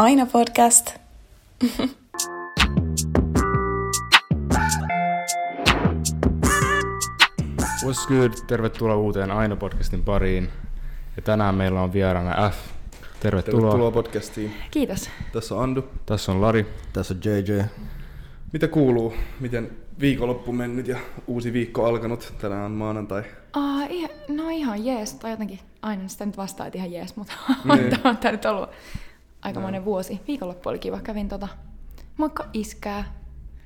Aina podcast. What's good? Tervetuloa uuteen Aina podcastin pariin. Ja tänään meillä on vieraana F. Tervetuloa. Tervetuloa podcastiin. Kiitos. Tässä on Andu. Tässä on Lari. Tässä on JJ. Mitä kuuluu? Miten viikonloppu mennyt ja uusi viikko alkanut? Tänään on maanantai. Uh, ihan, no ihan jees, tai jotenkin aina sitä nyt vastaa, että ihan jees, mutta Niin. on tämä nyt ollut aikamoinen vuosi. Viikonloppu oli kiva, kävin tota, moikka iskää,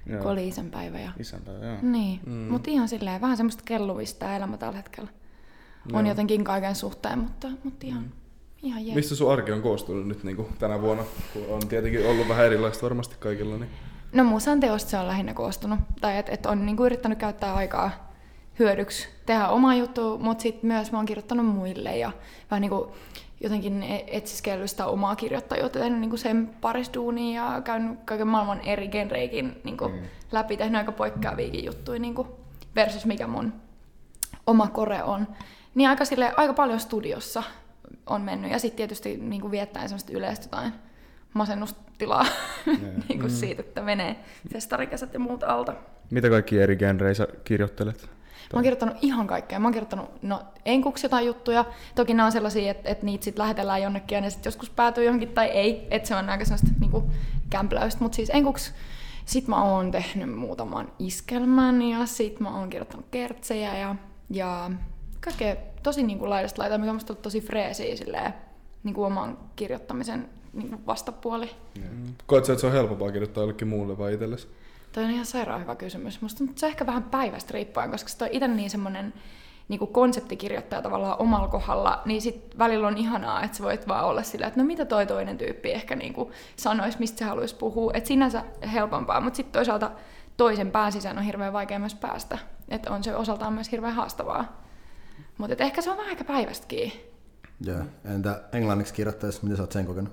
Joo. kun oli isänpäivä. Ja... Isänpäivä, joo. Niin, Mm. mm. mutta ihan silleen vähän semmoista kelluvista elämä tällä hetkellä. On Joo. jotenkin kaiken suhteen, mutta, mutta ihan, ihan jees. Mistä sun arki on koostunut nyt niin kuin tänä vuonna? Kun on tietenkin ollut vähän erilaista varmasti kaikilla. Niin... No musan teosta se on lähinnä koostunut. Tai että et on niinku yrittänyt käyttää aikaa hyödyksi, tehdä oma juttu, mutta sitten myös mä oon kirjoittanut muille ja vähän niinku jotenkin etsiskellyt sitä omaa kirjoittajuutta, tehnyt niinku sen parisduunia ja käynyt kaiken maailman eri genreikin niinku mm. läpi, tehnyt aika poikkeaviakin juttuja niinku versus mikä mun oma kore on. Niin aika, sille, aika paljon studiossa on mennyt ja sitten tietysti niinku viettäen semmoista yleistä jotain masennustilaa niin kuin siitä, että menee festarikesät ja muut alta. Mitä kaikki eri genrejä sä kirjoittelet? Mä oon kirjoittanut ihan kaikkea. Mä oon kirjoittanut no, enkuksi jotain juttuja. Toki nämä on sellaisia, että, että niitä sitten lähetellään jonnekin ja ne sitten joskus päätyy johonkin tai ei. Että se on aika sellaista niinku, kämpläystä. Mutta siis enkuksi sit mä oon tehnyt muutaman iskelmän ja sit mä oon kirjoittanut kertsejä ja, ja kaikkea tosi niinku laidasta laitaa, mikä on musta tosi freesiä silleen, niinku oman kirjoittamisen niinku vastapuoli. Koet sä, että se on helpompaa kirjoittaa jollekin muulle vai itsellesi? Toi on ihan sairaan hyvä kysymys. Musta että se on ehkä vähän päivästä riippuen, koska se on itse niin semmoinen niin konseptikirjoittaja tavallaan omalla kohdalla, niin sit välillä on ihanaa, että sä voit vaan olla sillä, että no mitä toi toinen tyyppi ehkä niin sanoisi, mistä se haluaisi puhua. Että sinänsä helpompaa, mutta sitten toisaalta toisen pään sisään on hirveän vaikea myös päästä. Että on se osaltaan myös hirveän haastavaa. Mutta ehkä se on vähän aika päivästäkin. Joo. Entä englanniksi kirjoittaessa, miten sä oot sen kokenut?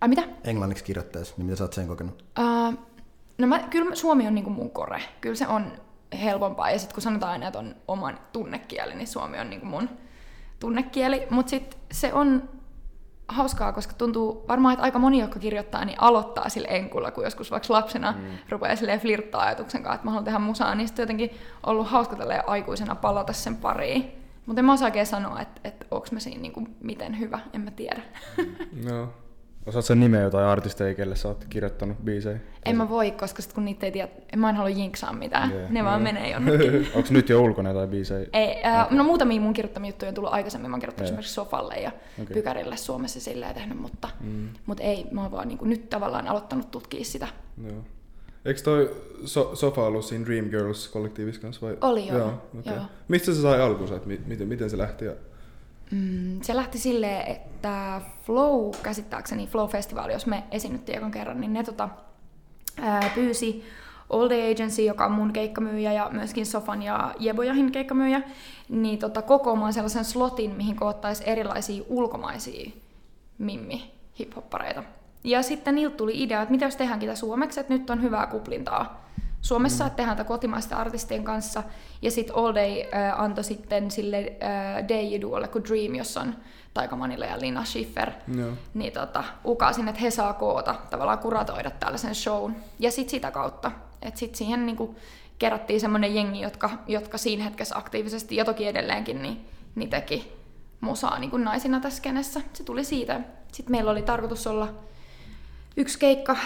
Ai mitä? Englanniksi kirjoittaessa, niin miten sä oot sen kokenut? Uh, no mä, kyllä suomi on niinku mun kore. Kyllä se on helpompaa. Ja sitten kun sanotaan aina, että on oman tunnekieli, niin suomi on niinku mun tunnekieli. Mutta sitten se on hauskaa, koska tuntuu varmaan, että aika moni, jotka kirjoittaa, niin aloittaa sillä enkulla, kun joskus vaikka lapsena mm. rupeaa silleen flirttaa ajatuksen kanssa, että mä haluan tehdä musaa, niin sitten jotenkin ollut hauska tälleen aikuisena palata sen pariin. Mutta en mä osaa oikein sanoa, että, että onko mä siinä niinku miten hyvä, en mä tiedä. Joo. Osaat sä nimeä jotain artisteja, kelle sä oot kirjoittanut biisejä? En mä voi, koska sit kun niitä ei tiedä, mä en halua jinksaa mitään. Jee. ne vaan menee jonnekin. Onko nyt jo ulkona jotain biisejä? ei, ää, no muutamia mun kirjoittamia juttuja on tullut aikaisemmin. Mä oon kirjoittanut Joo. esimerkiksi Sofalle ja okay. Pykärille Suomessa silleen tehnyt, mutta, mm. mutta ei, mä oon vaan niin nyt tavallaan aloittanut tutkia sitä. Joo. Eikö toi so- Sofa ollut siinä Dreamgirls-kollektiivissa kanssa? Vai? Oli joo, okay. joo. Mistä se sai alkunsa? miten, miten se lähti? Ja... Mm, se lähti silleen, että Flow, käsittääkseni Flow-festivaali, jos me esiinnyttiin ekan kerran, niin ne tota, ää, pyysi All Day Agency, joka on mun keikkamyyjä ja myöskin Sofan ja Jebojahin keikkamyyjä, niin tota, kokoamaan sellaisen slotin, mihin koottaisiin erilaisia ulkomaisia mimmi hiphoppareita. Ja sitten niiltä tuli idea, että mitä jos tehdäänkin tätä suomeksi, että nyt on hyvää kuplintaa Suomessa, mm. että tehdään tätä kotimaisten artistien kanssa. Ja sitten All Day äh, antoi sitten sille äh, DJ-duolle kuin Dream, jossa on Taika Manila ja Lina Schiffer. Joo. Niin tota, ukasin, että he saa koota, tavallaan kuratoida tällaisen shown. Ja sitten sitä kautta, että sitten siihen niinku kerättiin semmoinen jengi, jotka, jotka siinä hetkessä aktiivisesti, ja toki edelleenkin, niin, niin teki musaa niin kuin naisina tässä kenessä. Se tuli siitä. Sitten meillä oli tarkoitus olla yksi keikka,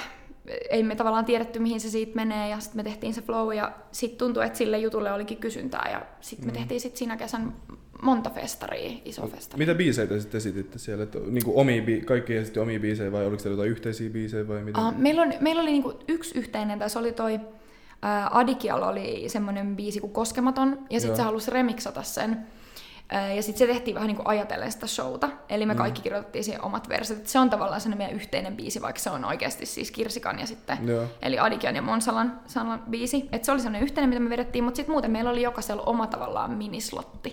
ei me tavallaan tiedetty, mihin se siitä menee, ja sitten me tehtiin se flow, ja sitten tuntui, että sille jutulle olikin kysyntää, ja sitten me tehtiin sitten siinä kesän monta festaria, iso festari. Mitä biisejä te sitten esititte siellä? Että, niin kuin omia, bi- kaikki esitti omia biisejä vai oliko teillä jotain yhteisiä biisejä vai miten? Uh, meillä, on, meillä oli niinku yksi yhteinen, tai se oli toi, uh, Adikialla oli semmoinen biisi kuin Koskematon, ja sitten se halusi remiksata sen. Ja sitten se tehtiin vähän niinku ajatellen sitä showta, eli me kaikki kirjoitettiin siihen omat verset. Et Se on tavallaan se meidän yhteinen biisi, vaikka se on oikeasti siis Kirsikan ja sitten, Joo. eli Adikian ja Monsalan Salan biisi. Et se oli sellainen yhteinen, mitä me vedettiin, mutta sitten muuten meillä oli jokaisella oma tavallaan minislotti.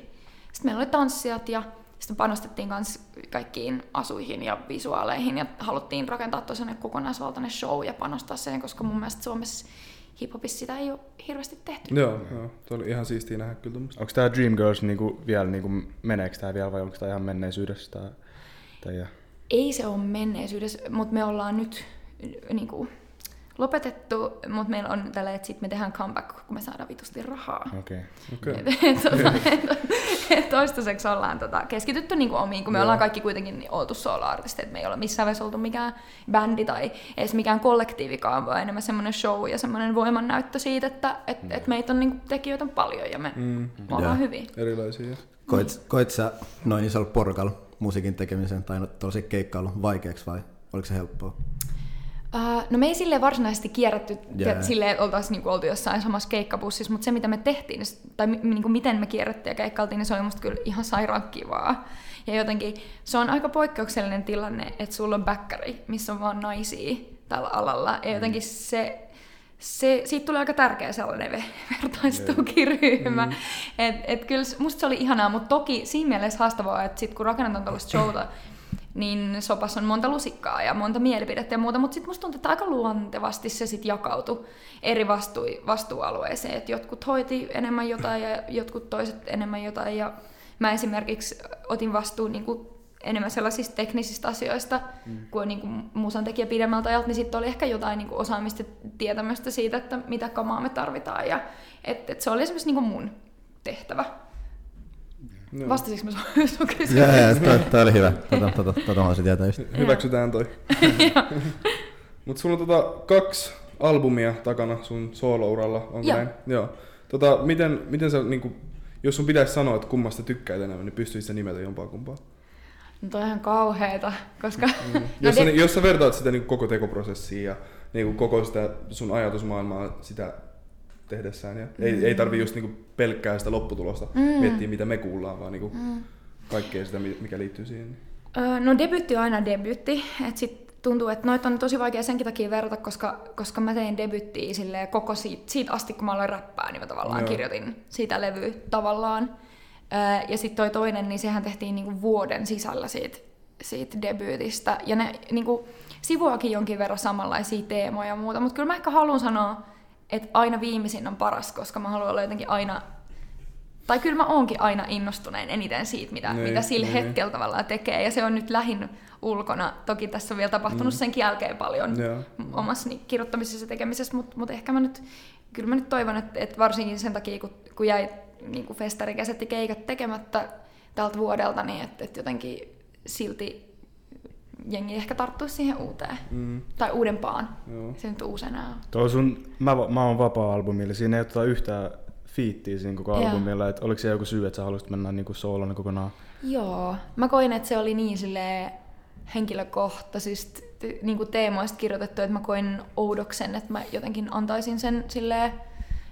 Sitten meillä oli tanssijat ja sitten panostettiin myös kaikkiin asuihin ja visuaaleihin ja haluttiin rakentaa tosiaan kokonaisvaltainen show ja panostaa siihen, koska mun mielestä Suomessa hiphopissa sitä ei ole hirveästi tehty. Joo, joo. Tuo oli ihan siistiä nähdä kyllä tuommoista. Onko tää Dreamgirls niinku vielä, niinku, meneekö tää vielä vai onko tää ihan menneisyydessä tää teidän? ei se ole menneisyydessä, mutta me ollaan nyt niin kuin, lopetettu, mutta meillä on tällä, että sit me tehdään comeback, kun me saadaan vitusti rahaa. Okei. Okei. Et, et, tota, et, et toistaiseksi ollaan tota, keskitytty niinku omiin, kun me Joo. ollaan kaikki kuitenkin niin oltu solo-artisteja, että me ei olla missään vaiheessa oltu mikään bändi tai edes mikään kollektiivikaan, vaan enemmän semmoinen show ja semmoinen voimannäyttö siitä, että et, et meitä on niinku tekijöitä paljon ja me Mm, ollaan Joo. hyviä. erilaisia. Koit, koit sä noin isolla porukalla musiikin tekemisen tai tuollaisen keikkailun vaikeaksi vai oliko se helppoa? Uh, no me ei silleen varsinaisesti kierrätty, Jää. yeah. että oltaisiin niinku oltu jossain samassa keikkabussissa, mutta se mitä me tehtiin, niin tai mi, niinku miten me kierrättiin ja keikkailtiin, niin se oli musta kyllä ihan sairaan kivaa. Ja jotenkin se on aika poikkeuksellinen tilanne, että sulla on bäkkäri, missä on vaan naisia tällä alalla. Ja jotenkin se, se, siitä tulee aika tärkeä sellainen ve- vertaistukiryhmä. Mm. Et, et kyllä musta se oli ihanaa, mutta toki siinä mielessä haastavaa, että sit kun rakennetaan tällaista showta, niin sopassa on monta lusikkaa ja monta mielipidettä ja muuta, mutta sitten musta tuntuu, että aika luontevasti se sitten jakautui eri vastui, vastuualueeseen, että jotkut hoiti enemmän jotain ja jotkut toiset enemmän jotain ja mä esimerkiksi otin vastuun niin kuin enemmän sellaisista teknisistä asioista mm. kuin, niin kuin musan tekijä pidemmältä ajalta, niin sitten oli ehkä jotain niin kuin osaamista ja tietämystä siitä, että mitä kamaa me tarvitaan ja et, et se oli esimerkiksi niin kuin mun tehtävä. Joo. Vastasinko mä sun, sun Joo, kysymykseen? joo, toi oli hyvä. Tota, tota, tota mä haluaisin tietää just. Hyväksytään toi. Mutta sulla on tota kaksi albumia takana sun soolouralla, onko Joo. näin? Joo. Tota, miten, miten sä, niinku, jos sun pitäisi sanoa, että kummasta tykkäät enemmän, niin pystyisit sä nimetä jompaa kumpaa? No toi on ihan kauheeta, koska... Mm. no jos, sä, jos sä vertaat sitä niinku koko tekoprosessia ja niinku koko sitä sun ajatusmaailmaa sitä tehdessään, ja ei, ei tarvi just niinku pelkkää sitä lopputulosta Mm. miettiä, mitä me kuullaan, vaan niinku Mm. kaikkea sitä, mi- mikä liittyy siihen. Öö, no debytti on aina debytti, että sit tuntuu, että noita on tosi vaikea senkin takia verrata, koska, koska mä tein debyttiä silleen koko siitä, siitä asti, kun mä aloin räppää, niin mä tavallaan Joo. kirjoitin sitä levyä tavallaan. Öö, ja sitten toi toinen, niin sehän tehtiin niinku vuoden sisällä siitä, siitä debyytistä. Ja ne niinku, sivuakin jonkin verran samanlaisia teemoja ja muuta, mutta kyllä mä ehkä haluan sanoa, että aina viimeisin on paras, koska mä haluan olla jotenkin aina tai kyllä mä oonkin aina innostunein eniten siitä, mitä, Niin, mitä sillä niin. hetkellä tavallaan tekee. Ja se on nyt lähin ulkona. Toki tässä on vielä tapahtunut mm. senkin jälkeen paljon Joo. omassa kirjoittamisessa ja tekemisessä, mutta mut ehkä mä nyt, kyllä mä nyt toivon, että, että varsinkin sen takia, kun, kun jäi niin kuin festarikäset ja keikat tekemättä tältä vuodelta, niin että, että jotenkin silti jengi ehkä tarttuisi siihen uuteen. Mm, Tai uudempaan. joo. Se nyt uusena on. Tuo sun Mä, mä oon vapaa-albumilla, siinä ei ole tota yhtään fiittiä siinä koko Joo. albumilla, että oliko se joku syy, että sä haluaisit mennä niinku soolona kokonaan? Joo, mä koin, että se oli niin silleen henkilökohtaisista niin kuin teemoista kirjoitettu, että mä koin oudoksen, että mä jotenkin antaisin sen silleen,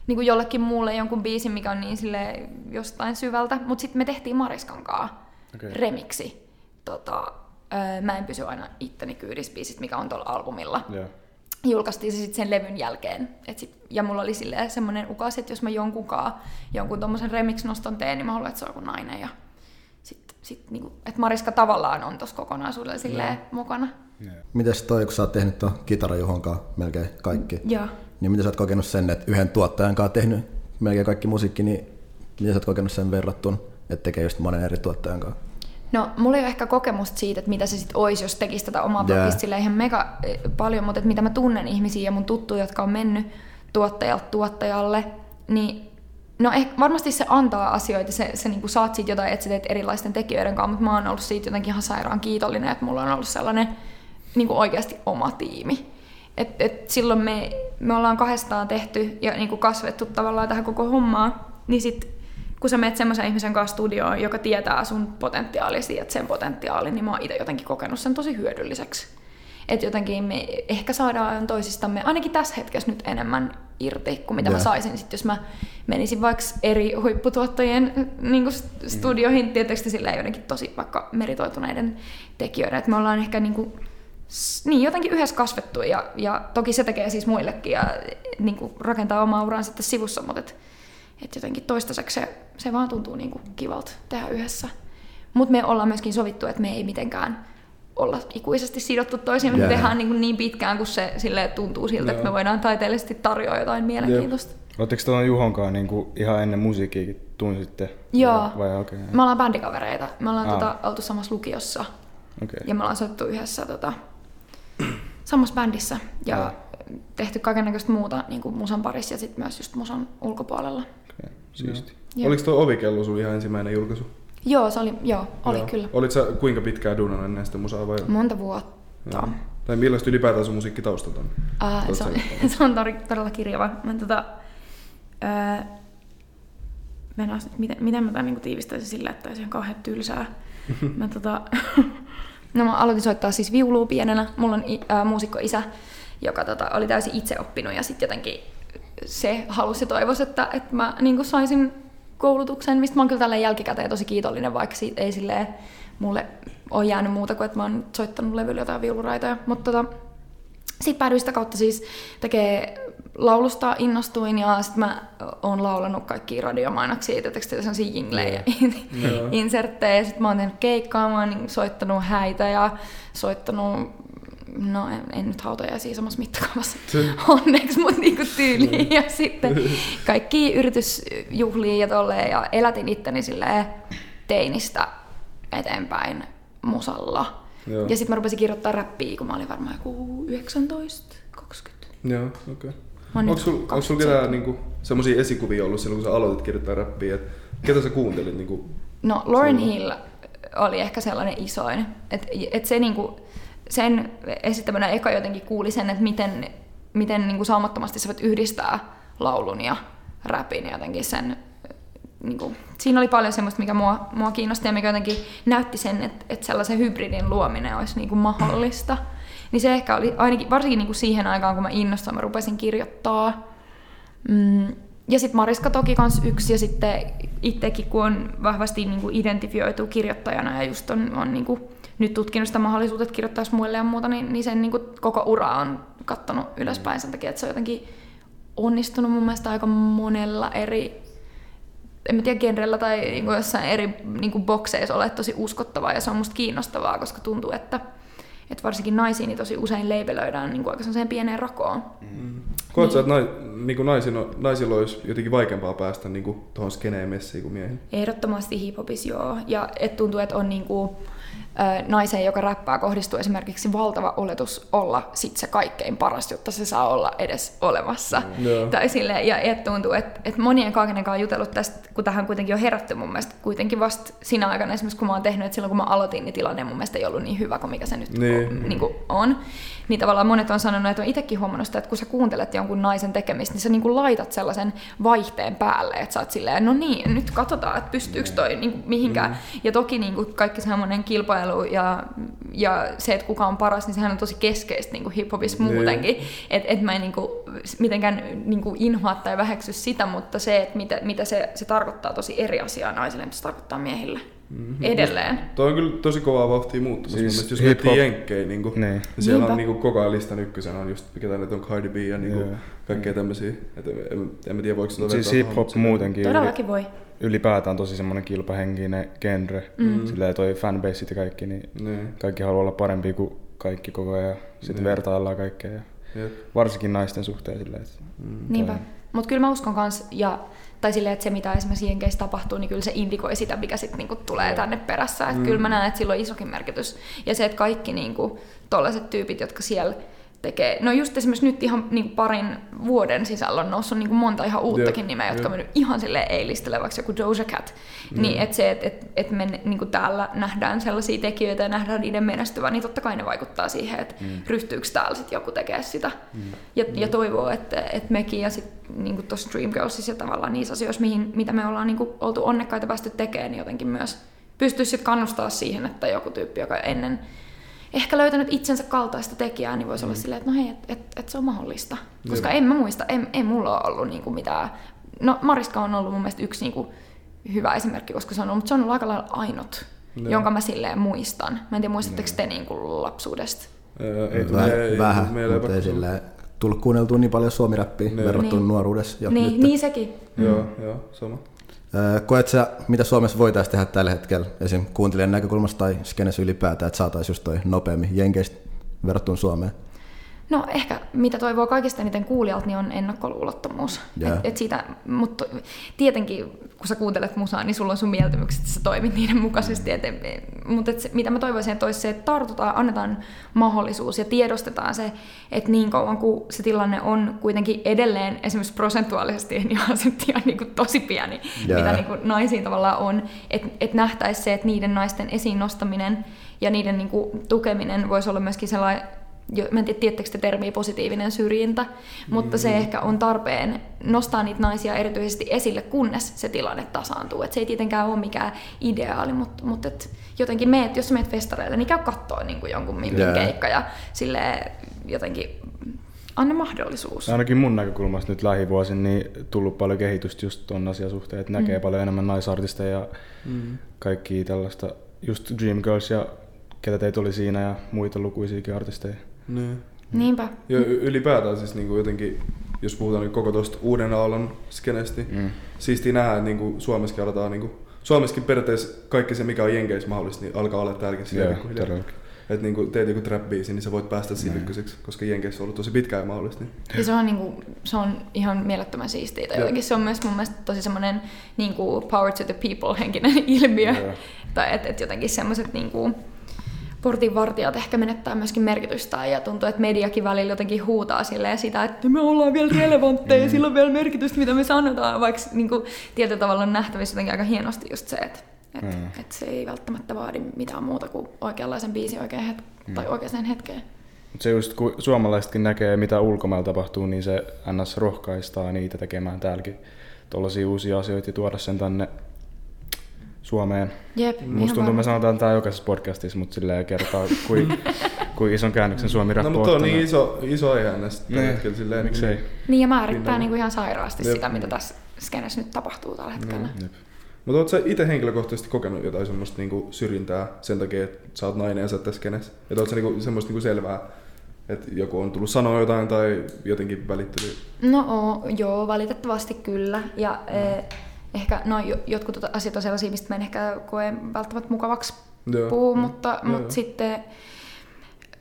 niin kuin jollekin muulle jonkun biisin, mikä on niin silleen jostain syvältä. Mutta sitten me tehtiin Mariskan kanssa Okei. okay. remiksi. Tota, öö, mä en pysy aina itteni kyydissä biisit, mikä on tuolla albumilla Joo. julkaistiin se sitten sen levyn jälkeen. Et sit, ja mulla oli silleen semmoinen ukas, että jos mä jonkunkaan jonkun tommosen remix-noston teen, niin mä haluan, että se on joku nainen. Ja sit, sit niinku, että Mariska tavallaan on tuossa kokonaisuudella silleen mukana. Joo. Mites toi, kun sä oot tehnyt tuon kitarajuhonkaan melkein kaikki, Joo. niin miten sä oot kokenut sen, että yhden tuottajan kanssa tehnyt melkein kaikki musiikki, niin miten sä oot kokenut sen verrattuna, että tekee just monen eri tuottajan kanssa? No, mulla ei ole ehkä kokemusta siitä, että mitä se sitten olisi, jos tekisi tätä omaa Jää. blogista sillä ihan mega eh, paljon, mutta että mitä mä tunnen ihmisiä ja mun tuttuja, jotka on mennyt tuottajalta tuottajalle, niin no ehkä, varmasti se antaa asioita, se, se niinku saat siitä jotain, että sä teet erilaisten tekijöiden kanssa, mutta mä oon ollut siitä jotenkin ihan sairaan kiitollinen, että mulla on ollut sellainen niinku oikeasti oma tiimi. Et, et silloin me, me ollaan kahdestaan tehty ja niinku kasvettu tavallaan tähän koko hommaan, niin sit kun sä menet semmoisen ihmisen kanssa studioon, joka tietää sun potentiaalisi ja sen potentiaalin, niin mä oon itse jotenkin kokenut sen tosi hyödylliseksi. Että jotenkin me ehkä saadaan toisistamme ainakin tässä hetkessä nyt enemmän irti kuin mitä Joo. mä saisin sit, jos mä menisin vaikka eri huipputuottajien niin studioihin, tietysti sillä jotenkin tosi vaikka meritoituneiden tekijöiden. Et me ollaan ehkä niin kuin, niin, jotenkin yhdessä kasvettu ja, ja toki se tekee siis muillekin ja niin kuin rakentaa omaa uraa sitten sivussa, mutta et, et jotenkin toistaiseksi se, se vaan tuntuu niin kuin kivalta tehdä yhdessä. Mutta me ollaan myöskin sovittu, että me ei mitenkään olla ikuisesti sidottu toisiin, me Jää. tehdään niin, kuin niin pitkään, kun se sille tuntuu siltä, että me voidaan taiteellisesti tarjoa jotain mielenkiintoista. Oletteko tuon Juhonkaan niinku ihan ennen musiikkiakin tunsitte? Joo. Vai okei. Me ollaan bändikavereita. Me ollaan Aa. tota, oltu samassa lukiossa Okei. Ja me ollaan soittu yhdessä tota, samassa bändissä ja Joo. tehty kaikenlaista muuta niin kuin musan parissa ja sitten myös just musan ulkopuolella. Okei, siisti. Joo. Oliko tuo Ovikello sun ihan ensimmäinen julkaisu? Joo, se oli, joo, oli Joo. kyllä. Olit sä kuinka pitkään duunannut ennen sitä musaa vai? Monta vuotta. Joo. Tai millaista ylipäätään sun musiikkitaustat on? Oot se, on, se on todella kirjava. Mä, tota, ää, mennään, miten, miten mä tämän niin tiivistäisin sillä, että olisi ihan kauhean tylsää. mä, tota, no, mä aloitin soittaa siis viulua pienenä. Mulla on i- ää, muusikko-isä, joka tota, oli täysin itse oppinut ja sitten jotenkin se halusi ja toivoisi, että, että mä niin saisin koulutuksen, mistä mä oon kyllä tällä jälkikäteen tosi kiitollinen, vaikka siitä ei silleen mulle ole jäänyt muuta kuin, että mä oon soittanut levyllä jotain viuluraitoja. Mutta tota, sitten päädyin sitä kautta siis tekee laulusta innostuin ja sitten mä oon laulanut kaikki radiomainoksia, tietysti sellaisia jinglejä ja Joo. inserttejä. Ja sitten mä oon tehnyt keikkaa, mä oon niin soittanut häitä ja soittanut, no en, en nyt hautajaisia samassa mittakaavassa onneksi, mutta niinku tyyliin. Ja sitten kaikki yritysjuhlia ja tolleen ja elätin itteni silleen teinistä eteenpäin musalla. Joo. Ja sitten mä rupesin kirjoittaa räppiä, kun mä olin varmaan joku 19, 20. Joo, okei. Okay. Onko sulla sul 27. ketään niinku, semmosia esikuvia ollut silloin, kun sä aloitit kirjoittaa räppiä? Et ketä sä kuuntelit? Niinku, No Lauren? Hill oli ehkä sellainen isoin. Että et se niinku, sen esittämänä eka jotenkin kuuli sen, että miten, miten niinku saumattomasti sä voit yhdistää laulun ja räpin jotenkin sen niinku, siinä oli paljon semmoista, mikä mua, mua kiinnosti ja mikä jotenkin näytti sen, että, että sellaisen hybridin luominen olisi niinku mahdollista. Niin se ehkä oli ainakin, varsinkin niinku siihen aikaan, kun mä innostuin, mä rupesin kirjoittaa. Mm, ja sitten Mariska toki kans yksi, ja sitten itsekin, kun on vahvasti niinku identifioitu kirjoittajana ja just on, on niinku nyt tutkinut sitä mahdollisuutta, että kirjoittaisi muille ja muuta, niin, niin sen niinku koko ura on kattonut ylöspäin sen takia, että se on jotenkin onnistunut mun mielestä aika monella eri en mä tiedä, genrellä tai niinku jossain eri niinku bokseissa ole tosi uskottavaa ja se on musta kiinnostavaa, koska tuntuu, että, että varsinkin naisiin niin tosi usein leipelöidään niinku aika sellaiseen pieneen rakoon. Koet sä, Niin. että nai, niinku naisilla, naisilla olisi jotenkin vaikeampaa päästä niinku tuohon skeneen messiin kuin miehillä? Ehdottomasti hiphopis joo. Ja et tuntuu, että on niinku, ö, naiseen, joka räppää, kohdistuu esimerkiksi valtava oletus olla sit se kaikkein paras, jotta se saa olla edes olemassa. Joo. Tai sille, ja et tuntuu, että, että monien kaiken kanssa jutellut tästä, kun tähän kuitenkin on herätty mun mielestä kuitenkin vasta siinä aikana, esimerkiksi kun mä oon tehnyt, että silloin kun mä aloitin, niin tilanne mun mielestä ei ollut niin hyvä kuin mikä se nyt Niin. on, niin kuin on. Niin tavallaan monet on sanonut, että on itsekin huomannut sitä, että kun sä kuuntelet jonkun naisen tekemistä, niin sä niin kuin laitat sellaisen vaihteen päälle, että sä oot silleen, no niin, nyt katsotaan, että pystyykö toi niin kuin mihinkään. Mm. Ja toki niin kuin kaikki semmoinen kilpailu ja, ja se, että kuka on paras, niin sehän on tosi keskeistä niin kuin hiphopissa Niin. muutenkin. Että et mä en niin kuin, mitenkään niin kuin inhoa tai väheksy sitä, mutta se, että mitä, mitä se, se tarkoittaa tosi eri asiaa naisille, mitä se tarkoittaa miehille. Mm-hmm. Edelleen. Toi on kyllä tosi kovaa vahtia muuttumassa. Siis Siis jos miettii jenkkejä, niin Niin. siellä Niinpä. on niin koko ajan listan ykkösenä on just, ketä nyt on Cardi B ja niin Joo. kaikkea tämmöisiä. Et en, en, mä tiedä, voiko sitä Siis vertaa hip-hop muutenkin Todellakin voi. Ylipäätään tosi semmoinen kilpahenkinen genre. Mm. Silleen toi fanbaseit ja kaikki, niin Niin, kaikki haluaa olla parempi kuin kaikki koko ajan. Sitten Niin. vertaillaan kaikkea. Ja jep. varsinkin naisten suhteen silleen, että Niinpä. toi- Mutta kyllä mä uskon kans, ja, tai silleen, että se mitä esimerkiksi Jenkeissä tapahtuu, niin kyllä se indikoi sitä, mikä sitten niinku tulee tänne perässä. Että Mm. kyllä mä näen, että sillä on isokin merkitys. Ja se, että kaikki niinku, tollaiset tyypit, jotka siellä tekee, no just esimerkiksi nyt ihan niin parin vuoden sisällä on noussut niin monta ihan uuttakin Jep, nimeä, jotka on mennyt ihan silleen eilistelevaksi, joku Doja Cat. Niin että se, että et, et me niin täällä nähdään sellaisia tekijöitä ja nähdään niiden menestyvän, niin totta kai ne vaikuttaa siihen, että mm. ryhtyykö täällä sitten joku tekemään sitä. Mm. Ja, ja toivoo, että, että mekin ja sitten niin tuossa Dreamgirlsissa ja tavallaan niissä asioissa, mihin, mitä me ollaan niin oltu onnekkaita päästy tekemään, niin jotenkin myös pystyisi sitten kannustaa siihen, että joku tyyppi, joka ennen ehkä löytänyt itsensä kaltaista tekijää, niin voisi mm. olla silleen, että no hei, että et, et se on mahdollista. Koska Joo. en mä muista, en, ei mulla ole ollut niinku mitään... No Mariska on ollut mun mielestä yksi niinku hyvä esimerkki, koska se on ollut, mutta se on ollut aika lailla ainut, Joo. jonka mä silleen muistan. Mä en tiedä, muistatteko te niinku lapsuudesta? Ei tule Väh, ei vähän, tule mieleen mutta ei silleen tullut kuunneltua niin paljon suomiräppiä Niin. verrattuna Niin. nuoruudessa. Niin, nyt. niin sekin. Joo, joo, sama. Öö, Koet sä, mitä Suomessa voitaisiin tehdä tällä hetkellä esim. kuuntelijan näkökulmasta tai skenessä ylipäätään, että saataisiin just toi nopeammin Jenkeistä verrattuna Suomeen? No ehkä mitä toivoo kaikista eniten kuulijalta, niin on ennakkoluulottomuus. Jaa. Et, et siitä, mutta tietenkin kun sä kuuntelet musaa, niin sulla on sun mieltymykset, että sä toimit niiden mukaisesti. Et, mutta et se, mitä mä toivoisin, että olisi se, että tartutaan, annetaan mahdollisuus ja tiedostetaan se, että niin kauan kuin se tilanne on kuitenkin edelleen esimerkiksi prosentuaalisesti niin se ihan niin kuin tosi pieni, Jaa. mitä niin kuin naisiin tavallaan on, että et nähtäisi se, että niiden naisten esiin nostaminen ja niiden niin kuin tukeminen voisi olla myöskin sellainen jo, mä en tiedä, tiedättekö te termiä positiivinen syrjintä, mutta se ehkä on tarpeen nostaa niitä naisia erityisesti esille, kunnes se tilanne tasaantuu. Et se ei tietenkään ole mikään ideaali, mutta, mutta et jotenkin meet, jos sä meet festareille, niin käy katsoa niin kuin jonkun minkin Jaa. keikka ja sille jotenkin anna mahdollisuus. Ainakin mun näkökulmasta nyt lähivuosin niin tullut paljon kehitystä just ton asian suhteen, että näkee Mm. paljon enemmän naisartisteja ja Mm. kaikki tällaista, just Dreamgirls ja ketä teitä oli siinä ja muita lukuisiakin artisteja. Niin. Niinpä. Ja ylipäätään siis niinku jotenkin, jos puhutaan nyt koko tuosta uuden aallon skenesti, Mm. siistiä nähdä, että niinku Suomessakin aletaan, niinku, Suomessakin periaatteessa kaikki se, mikä on Jenkeissä mahdollista, niin alkaa olla täälläkin Joo, pikkuhiljaa. Että niinku teet joku trap-biisi, niin sä voit päästä siinä Näin. ykköseksi, koska Jenkeissä on ollut tosi pitkään mahdollista. Niin. Ja se on, niinku, se on ihan mielettömän siistiä. Tai jotenkin se on myös mun mielestä tosi semmoinen niinku, power to the people henkinen ilmiö. Joo. tai että et jotenkin semmoiset niinku, portinvartijat ehkä menettää myöskin merkitystään ja tuntuu, että mediakin välillä jotenkin huutaa silleen sitä, että me ollaan vielä relevantteja ja sillä on vielä merkitystä, mitä me sanotaan, vaikka niinku, tietyllä tavalla on nähtävissä jotenkin aika hienosti just se, että et, Mm. et se ei välttämättä vaadi mitään muuta kuin oikeanlaisen biisin oikein het- tai oikeaan hetkeen. Mut se just kun suomalaisetkin näkee, mitä ulkomailla tapahtuu, niin se NS rohkaistaa niitä tekemään täälläkin tuollaisia uusia asioita ja tuoda sen tänne Suomeen. Jep, Musta tuntuu, me sanotaan tää jokaisessa podcastissa, mutta silleen kertaa, kuin, kuin ison käännöksen suomi No mutta on niin iso, iso aihe Niin. hetkellä silleen. Miksei? Niin ja määrittää Rintamalla. niinku ihan sairaasti Jep. sitä, mitä tässä skenessä nyt tapahtuu tällä hetkellä. Jep. Mutta ootko sä itse henkilökohtaisesti kokenut jotain semmoista niinku syrjintää sen takia, että sä oot nainen ja sä oot tässä skenessä? Että sä niinku semmoista niinku selvää, että joku on tullut sanoa jotain tai jotenkin välittynyt? No oo, joo, valitettavasti kyllä. Ja eh, ehkä no, jo- jotkut tota asiat on sellaisia, mistä mä en ehkä koe välttämättä mukavaksi Joo. puhua, Mm. mutta, Joo, mutta joo. sitten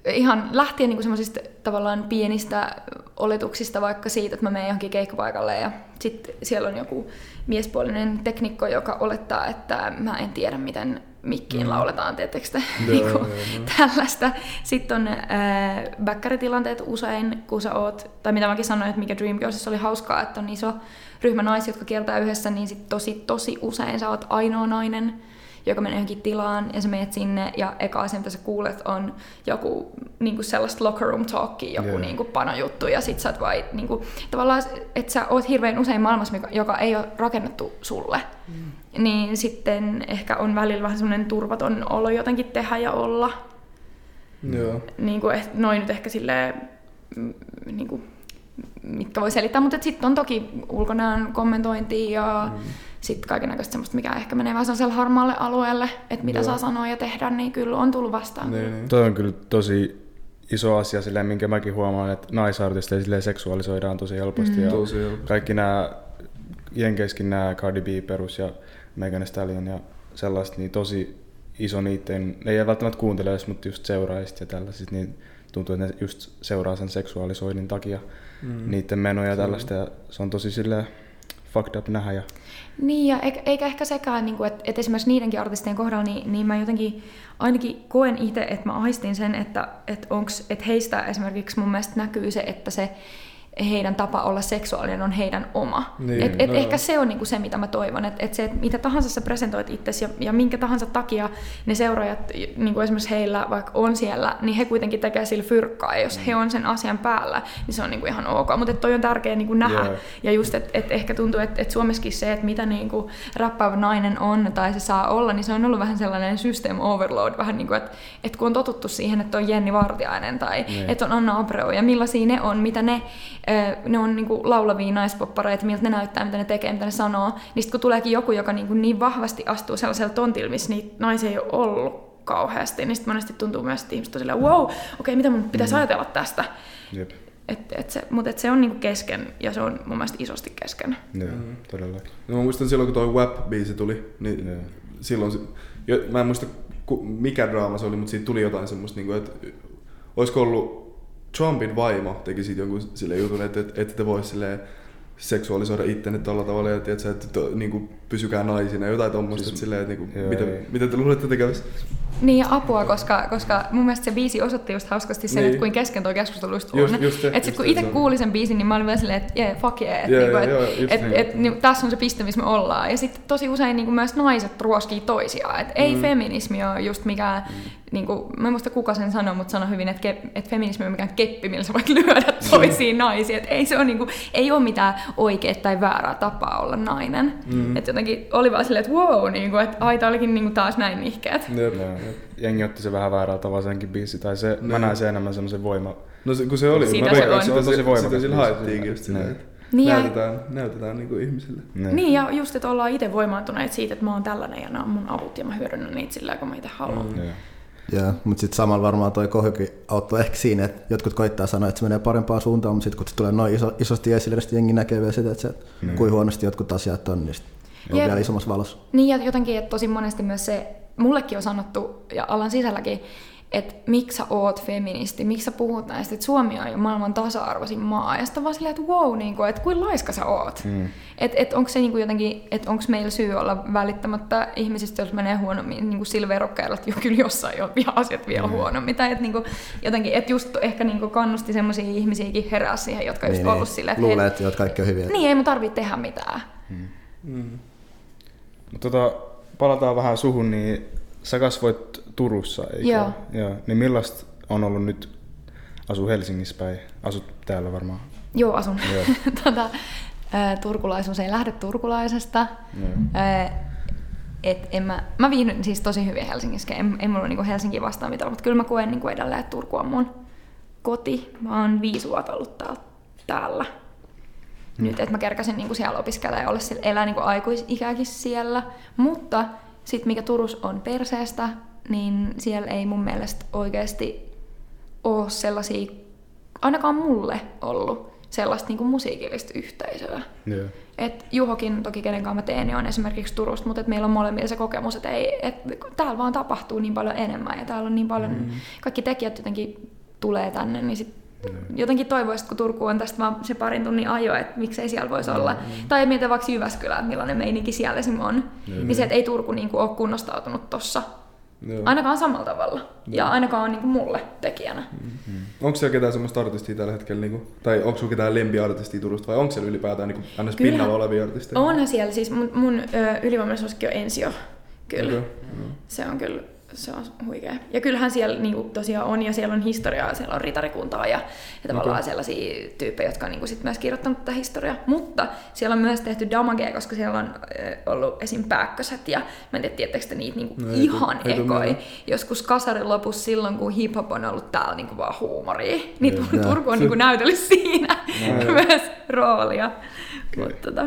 ihan lähtien niin semmoisista tavallaan pienistä oletuksista, vaikka siitä, että mä menen johonkin keikkapaikalle ja sitten siellä on joku miespuolinen teknikko, joka olettaa, että mä en tiedä, miten mikkiin Mm. lauletaan, tiettekö Niinku joo, joo. tällaista. Sitten on äh, usein, kun sä oot, tai mitä mäkin sanoin, että mikä Dreamgirlsissa oli hauskaa, että on iso ryhmä naisia, jotka kiertää yhdessä, niin sit tosi, tosi usein sä oot ainoa nainen, joka menee johonkin tilaan ja sä menet sinne ja eka asia, mitä sä kuulet, on joku niin sellaista locker room talkia, joku Joo. niin kuin panojuttu ja sit sä oot vai niin kuin, tavallaan, että sä oot hirveän usein maailmassa, mikä- joka ei ole rakennettu sulle. Mm. Niin sitten ehkä on välillä vähän semmoinen turvaton olo jotenkin tehdä ja olla. Joo. Niin kuin, noin nyt ehkä silleen, mm, niin kuin, mitkä voi selittää, mutta sitten on toki ulkonäön kommentointia ja mm. sitten kaikenlaista semmoista, mikä ehkä menee vähän sellaiselle harmaalle alueelle, että mitä Joo. saa sanoa ja tehdä, niin kyllä on tullut vastaan. Niin, niin. Toi on kyllä tosi iso asia, silleen, minkä mäkin huomaan, että naisartisteja seksuaalisoidaan tosi helposti. Mm. Ja Tosi helposti. kaikki nämä, Jenkeissäkin nämä Cardi B perus ja Megan Thee Stallion ja sellaiset, niin tosi iso niiden, ne ei välttämättä kuuntele edes, mutta just seuraajista ja tällaisista, niin tuntuu, että ne just seuraa sen seksuaalisoinnin takia Mm. niiden menoja ja Se on. tällaista. Ja se on tosi silleen fucked up nähdä. Ja, Niin, ja eikä, eikä ehkä sekään, niin että et esimerkiksi niidenkin artistien kohdalla, niin, niin mä jotenkin ainakin koen itse, että mä aistin sen, että et onks, et heistä esimerkiksi mun mielestä näkyy se, että se heidän tapa olla seksuaalinen on heidän oma. Niin, et, et no ehkä joo. se on niinku se, mitä mä toivon, että et se, että mitä tahansa sä presentoit itsesi ja, ja minkä tahansa takia ne seuraajat, niin kuin esimerkiksi heillä vaikka on siellä, niin he kuitenkin tekee sillä fyrkkaa, ja jos Mm. he on sen asian päällä, niin se on niinku ihan ok. Mutta toi on tärkeä niinku nähdä, Joo. ja just, että et ehkä tuntuu, että et Suomessakin se, että mitä niinku rappaava nainen on tai se saa olla, niin se on ollut vähän sellainen system overload, vähän niin kuin, että et kun on totuttu siihen, että on Jenni Vartiainen tai Niin. että on Anna Abreu ja millaisia ne on, mitä ne, ne on niinku laulavia naispoppareita, miltä ne näyttää, mitä ne tekee, mitä ne sanoo, niin sitten kun tuleekin joku, joka niinku niin vahvasti astuu sellaisella tontilla, missä niitä naisia ei ole ollut kauheasti, niin sitten monesti tuntuu myös, että ihmiset on silleen, wow, okei, okay, mitä mun pitäisi ajatella tästä. jep, Et, et se, mutta et se on niinku kesken ja se on mun mielestä isosti kesken. joo, Mm. todellakin. No mä muistan silloin, kun toi WAP-biisi tuli, niin Joo. silloin, jo, mä en muista ku, mikä draama se oli, mutta siitä tuli jotain semmoista, niin kuin, että olisiko ollut Trumpin vaimo teki siitä jonkun sille jutun, että, että, että te voi silleen seksuaalisoida ittenne tuolla tavalla ja tiedätkö, että to, niin kuin, pysykää naisina ja jotain tuommoista, siis, silleen, että niin kuin, joo, mitä, ei. mitä te luulette tekevässä? Niin ja apua, koska, koska mun mielestä se biisi osoitti just hauskasti sen, Niin. että kuin kesken tuo keskustelu just Just- on. just se, että sit just kun se, itse kuulin sen biisin, niin mä olin vielä silleen, että yeah, fuck yeah, että Joo, niinku, joo, et, just et, niin. et, niin, tässä on se piste, missä me ollaan. Ja sitten tosi usein niin myös naiset ruoskii toisiaan. Et ei Mm. feminismi ole just mikään, niin kuin, mä en muista kuka sen sanoi, mutta sanoi hyvin, että, ke, että feminismi on mikään keppi, millä sä voit lyödä toisiin naisiin. Et ei se ole, niin kuin, ei ole mitään oikea tai väärää tapaa olla nainen. Mm. Et jotenkin oli vaan silleen, että wow, niin kuin, että ai tää olikin niin kuin taas näin nihkeet. Jep. Jengi otti se vähän väärällä tavalla senkin biisi, tai se, mä Niin. näen sen enemmän semmoisen voima. No se, kun se oli, Sitä mä se on. että Se on tosi voimakas sitä sillä biisi. haettiinkin just silleen, Niin. että Niin ja- näytetään, näytetään niin kuin ihmisille. Niin. Niin, ja just, että ollaan itse voimaantuneet siitä, että mä oon tällainen ja nämä on mun avut ja mä hyödynnän niitä sillä kun mä itse haluan. Mm. Joo. Joo, mutta sitten samalla varmaan toi kohukin auttoi ehkä siinä, että jotkut koittaa sanoa, että se menee parempaan suuntaan, mutta sitten kun se tulee noin iso, isosti esille, niin sitten jengi näkee vielä sitä, että se, Mm. kuin huonosti jotkut asiat on, niin on vielä isommassa valossa. Niin ja jotenkin, että tosi monesti myös se, mullekin on sanottu ja alan sisälläkin, että miksi sä oot feministi, miksi sä puhut näistä, että Suomi on jo maailman tasa-arvoisin maa. Ja sitten vaan silleen, että wow, niin kuin, että kuin laiska sä oot. Mm. Että et onko se niin kuin jotenkin, että onko meillä syy olla välittämättä ihmisistä, jos menee huonommin niin kuin sillä verukkeella, että jo kyllä jossain on vielä asiat vielä Mm. huonommin. Tai että niin kuin, jotenkin, että just ehkä niin kuin kannusti semmoisia ihmisiäkin herää siihen, jotka on just ollut silleen, että luulee, että kaikki on hyviä. niin ei mun tarvitse tehdä mitään. Mm. Mutta tota, palataan vähän suhun, niin sä kasvoit Turussa, eikö? Joo. Joo. Niin millaista on ollut nyt asu Helsingissä päin? Asut täällä varmaan. Joo, asun. Joo. tota, turkulaisuus ei lähde turkulaisesta. Joo. Et en mä, mä viihdyn siis tosi hyvin Helsingissä, en, en mulla niinku Helsinki vastaan mitään, mutta kyllä mä koen niinku edelleen, että Turku on mun koti. Mä oon viisi vuotta ollut täällä. täällä. Nyt, että mä kerkäsin niinku siellä opiskella ja olla siellä, elää niinku aikuisikääkin siellä. Mutta sitten mikä Turus on perseestä, niin siellä ei mun mielestä oikeasti ole sellaisia, ainakaan mulle ollut sellaista niinku musiikillista yhteisöä. Joo. Et Juhokin, toki kenen kanssa mä teen, niin on esimerkiksi Turusta, mutta et meillä on molemmilla se kokemus, että ei, et, täällä vaan tapahtuu niin paljon enemmän ja täällä on niin paljon, mm. kaikki tekijät jotenkin tulee tänne, niin sit jotenkin toivoisit, kun Turku on tästä vaan se parin tunnin ajo, että miksei siellä voisi olla. Tai mietin vaikka Jyväskylä, millainen meininki siellä esim. on. Niin se, että ei Turku niinku ole kunnostautunut tossa. Joo. Ainakaan samalla tavalla. Ja ainakaan niinku mulle tekijänä. Onko siellä ketään semmoista artistia tällä hetkellä, niinku, tai onko sulla ketään lempiartistia Turusta, vai onko siellä ylipäätään niinku, ns. Kyllähän- pinnalla olevia artisteja? Onhan siellä siis, mun, mun suosikki on Ensio. Kyllä. Okei, joo. Se on kyllä se on huikea. Ja kyllähän siellä niinku, tosiaan on, ja siellä on historiaa, siellä on ritarikuntaa ja, ja tavallaan Okei. sellaisia tyyppejä, jotka on niinku, sit myös kirjoittanut tätä historiaa. Mutta siellä on myös tehty damagea, koska siellä on äh, ollut esim. pääkköset, ja mä en tiedä, tiedättekö te niitä niinku, No ei ihan ei ekoi. mieleen. Joskus kasarin lopussa silloin, kun hip-hop on ollut täällä niinku vaan huumoria, niin Joo. Turku on niinku näytellyt siinä joo. myös roolia. Mutta tota,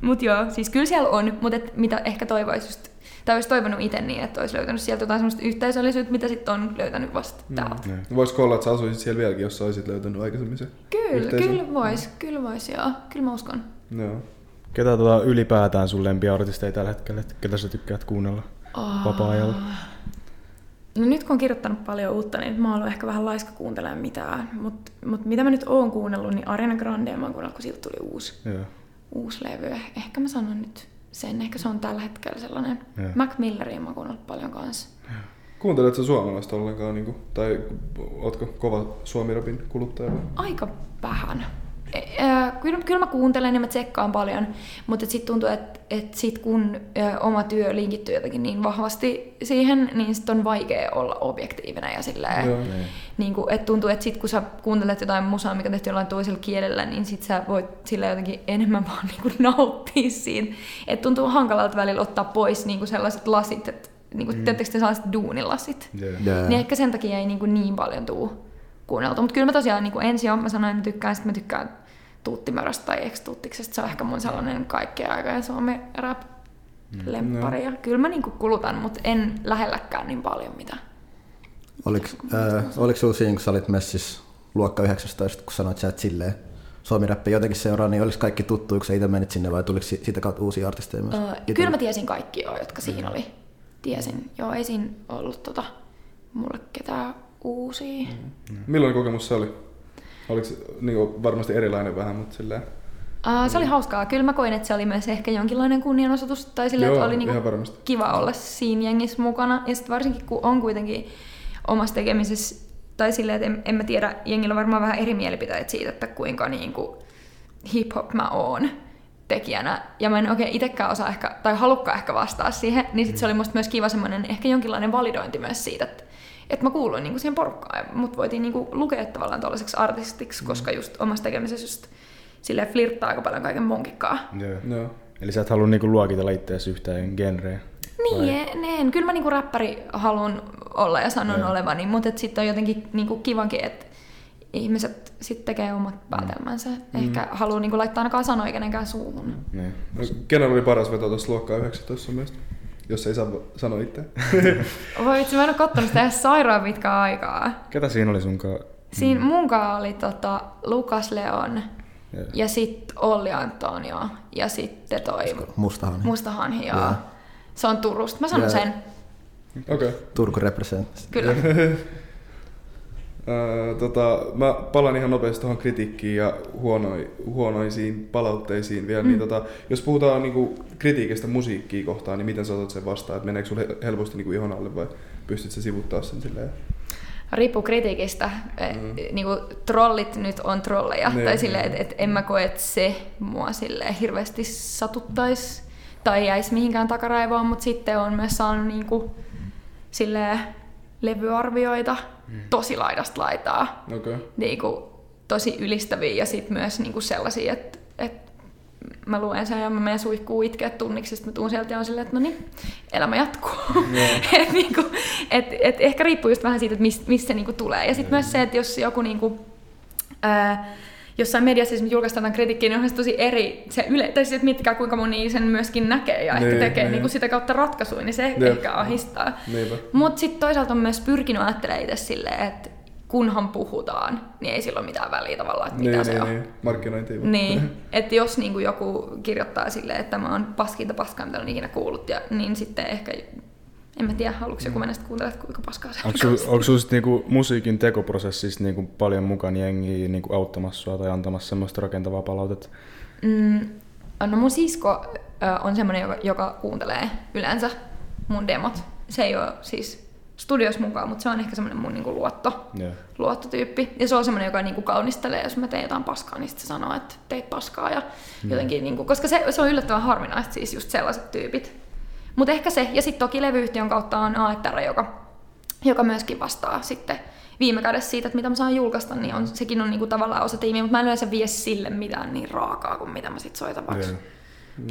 mut joo, siis kyllä siellä on, mutta et mitä ehkä toivoisi just, tai olisi toivonut itse niin, että olisi löytänyt sieltä jotain semmoista yhteisöllisyyttä, mitä sitten on löytänyt vasta täältä. Joo. Voisiko olla, että sä asuisit siellä vieläkin, jos sä olisit löytänyt aikaisemmin se Kyllä, yhteisön? kyllä vois, kyllä vois, joo. Kyllä mä uskon. Joo. Ketä tota ylipäätään sun lempiartisteja tällä hetkellä? Ketä sä tykkäät kuunnella vapaa-ajalla? No nyt kun on kirjoittanut paljon uutta, niin mä oon ollut ehkä vähän laiska kuuntelemaan mitään. Mutta mut mitä mä nyt oon kuunnellut, niin Ariana Grande mä oon kuunnellut, kun siltä tuli uusi, Joo. uusi levy. Ehkä mä sanon nyt sen, ehkä se on tällä hetkellä sellainen. Joo. Mac Milleria mä kuunnellut paljon kanssa. Kuuntelet sä suomalaista ollenkaan, niinku, tai ootko kova suomirapin kuluttaja? Aika vähän. Kyllä, kyllä mä kuuntelen ja mä tsekkaan paljon, mutta sitten tuntuu, että et sit kun oma työ linkittyy jotenkin niin vahvasti siihen, niin sit on vaikea olla objektiivinen ja silleen, Joo. niin kuin, että tuntuu, että sit kun sä kuuntelet jotain musaa, mikä on tehty jollain toisella kielellä, niin sit sä voit sillä jotenkin enemmän vaan niin kuin nauttia siitä. Että tuntuu hankalalta välillä ottaa pois niin kuin sellaiset lasit, että niin kuin, mm. te sellaiset duunilasit. Joo. Joo. Niin ehkä sen takia ei niin, kuin niin paljon tuu kuunneltu. Mutta kyllä mä tosiaan niin ensin mä sanoin, että mä tykkään, sit mä tykkään Tuuttimöröstä tai Ex-Tuuttiksesta. Se on ehkä mun sellainen kaikkea aikojen suomi rap lemppari. Ja kyllä mä niin kuin kulutan, mutta en lähelläkään niin paljon mitä. Oliko, äh, oliko sinulla siinä, kun sä olit messissä luokka 19, kun sanoit sä, että silleen suomi-räppi jotenkin seuraa, niin oliko kaikki tuttu, kun sä itse menit sinne vai tuliko si- siitä kautta uusia artisteja myös? Öö, kyllä mä tiesin kaikki jo, jotka siinä oli. Tiesin. Joo, ei siinä ollut tota, mulle ketään uusia. Millainen kokemus se oli? Oliko se niinku, varmasti erilainen vähän, mutta silleen... Uh, se oli hauskaa. Kyllä mä koin, että se oli myös ehkä jonkinlainen kunnianosoitus, tai silleen, Joo, että oli niinku kiva olla siinä jengissä mukana. Ja sitten varsinkin, kun on kuitenkin omassa tekemisessä, tai silleen, että en, en mä tiedä, jengillä on varmaan vähän eri mielipiteet siitä, että kuinka niinku hip-hop mä oon tekijänä. Ja mä en oikein itsekään osaa ehkä, tai halukkaan ehkä vastaa siihen, niin sit se oli musta myös kiva semmoinen ehkä jonkinlainen validointi myös siitä, että että mä kuuluin niinku siihen porukkaan ja mut voitiin niinku lukea tavallaan tuollaiseksi artistiksi, koska just omassa tekemisessä just silleen flirttaa aika paljon kaiken munkikkaa. Joo. Joo. Eli sä et halua niinku luokitella itseäsi yhtään genreä. Niin, en, en. Kyllä mä niinku räppäri haluan olla ja sanon Joo. olevani, mutta sitten on jotenkin niinku kivankin, että ihmiset sitten tekee omat päätelmänsä. Ehkä haluaa niinku laittaa ainakaan sanoja kenenkään suuhun. Niin. No, kenellä oli paras veto tuossa luokkaa 19 sun mielestä? Jos ei saa sanoa itse. Voi vitsi, mä en ole kattonut sitä edes sairaan pitkää aikaa. Ketä siinä oli sunkaan? Siinä munkaan oli tota Lukas Leon Joo. ja sitten Olli Antonio ja sitten toi Mustahan. Mustahanhi. Joo. Joo. Se on Turusta. Mä sanon Joo. sen. Okei. Okay. Turku represent. Kyllä. Öö, tota, mä palaan ihan nopeasti tuohon kritiikkiin ja huonoi, huonoisiin palautteisiin vielä. Mm. Niin tota, jos puhutaan niinku kritiikistä musiikkia kohtaan, niin miten sä otat sen vastaan? Et meneekö sulle helposti niinku ihon alle vai pystyt sä sivuttaa sen silleen? riippuu kritiikistä. Mm. Niin kuin, trollit nyt on trolleja. Niin. Tai silleen, että et en mä koe, että se mua silleen hirveästi satuttaisi tai jäisi mihinkään takaraivoon, mutta sitten on myös saanut niin kuin, silleen, levyarvioita tosi laidasta laitaa. Okay. Niin kuin, tosi ylistäviä ja sitten myös niin kuin sellaisia, että, että mä luen sen ja mä menen suihkuun itkeä tunniksi, sitten mä tuun sieltä ja on silleen, että no niin, elämä jatkuu. et, niinku, et, et ehkä riippuu just vähän siitä, että mistä mis se niinku tulee. Ja sitten myös se, että jos joku niinku, ää, jossain mediassa esimerkiksi julkaistaan jotain kritiikkiä, niin on se tosi eri, se yle, tai siis, että miettikää kuinka moni sen myöskin näkee ja ehkä Niin, tekee niin. niinku sitä kautta ratkaisuja, niin se Jep. ehkä ahistaa. Mutta sitten toisaalta on myös pyrkinyt ajattelemaan itse silleen, että kunhan puhutaan, niin ei sillä ole mitään väliä tavallaan, että mitä Niin, se niin, on. niin. Markkinointi. Niin, että jos niinku joku kirjoittaa silleen, että mä oon paskinta paskaa, mitä on ikinä kuullut, ja, niin sitten ehkä, en mä tiedä, haluatko joku mennä sitten kuuntelemaan, kuinka paskaa se Onko sul, onko sit niinku musiikin tekoprosessissa niinku paljon mukana jengiä niinku auttamassa sua tai antamassa semmoista rakentavaa palautetta? Mm, no mun sisko ö, on semmoinen, joka, joka kuuntelee yleensä mun demot. Se ei ole siis studios mukaan, mutta se on ehkä semmoinen mun niinku luotto, Joo. luottotyyppi. Ja se on semmoinen, joka niinku kaunistelee, jos mä teen jotain paskaa, niin sitten se sanoo, että teit paskaa. Ja jotenkin, niinku, koska se, se on yllättävän harvinaista siis just sellaiset tyypit. Mutta ehkä se, ja sitten toki levyyhtiön kautta on AETR, joka, joka myöskin vastaa sitten viime kädessä siitä, että mitä mä saan julkaista, niin on, sekin on niinku tavallaan osa tiimiä, mutta mä en yleensä vie sille mitään niin raakaa kuin mitä mä sit soitan vaikka Joo.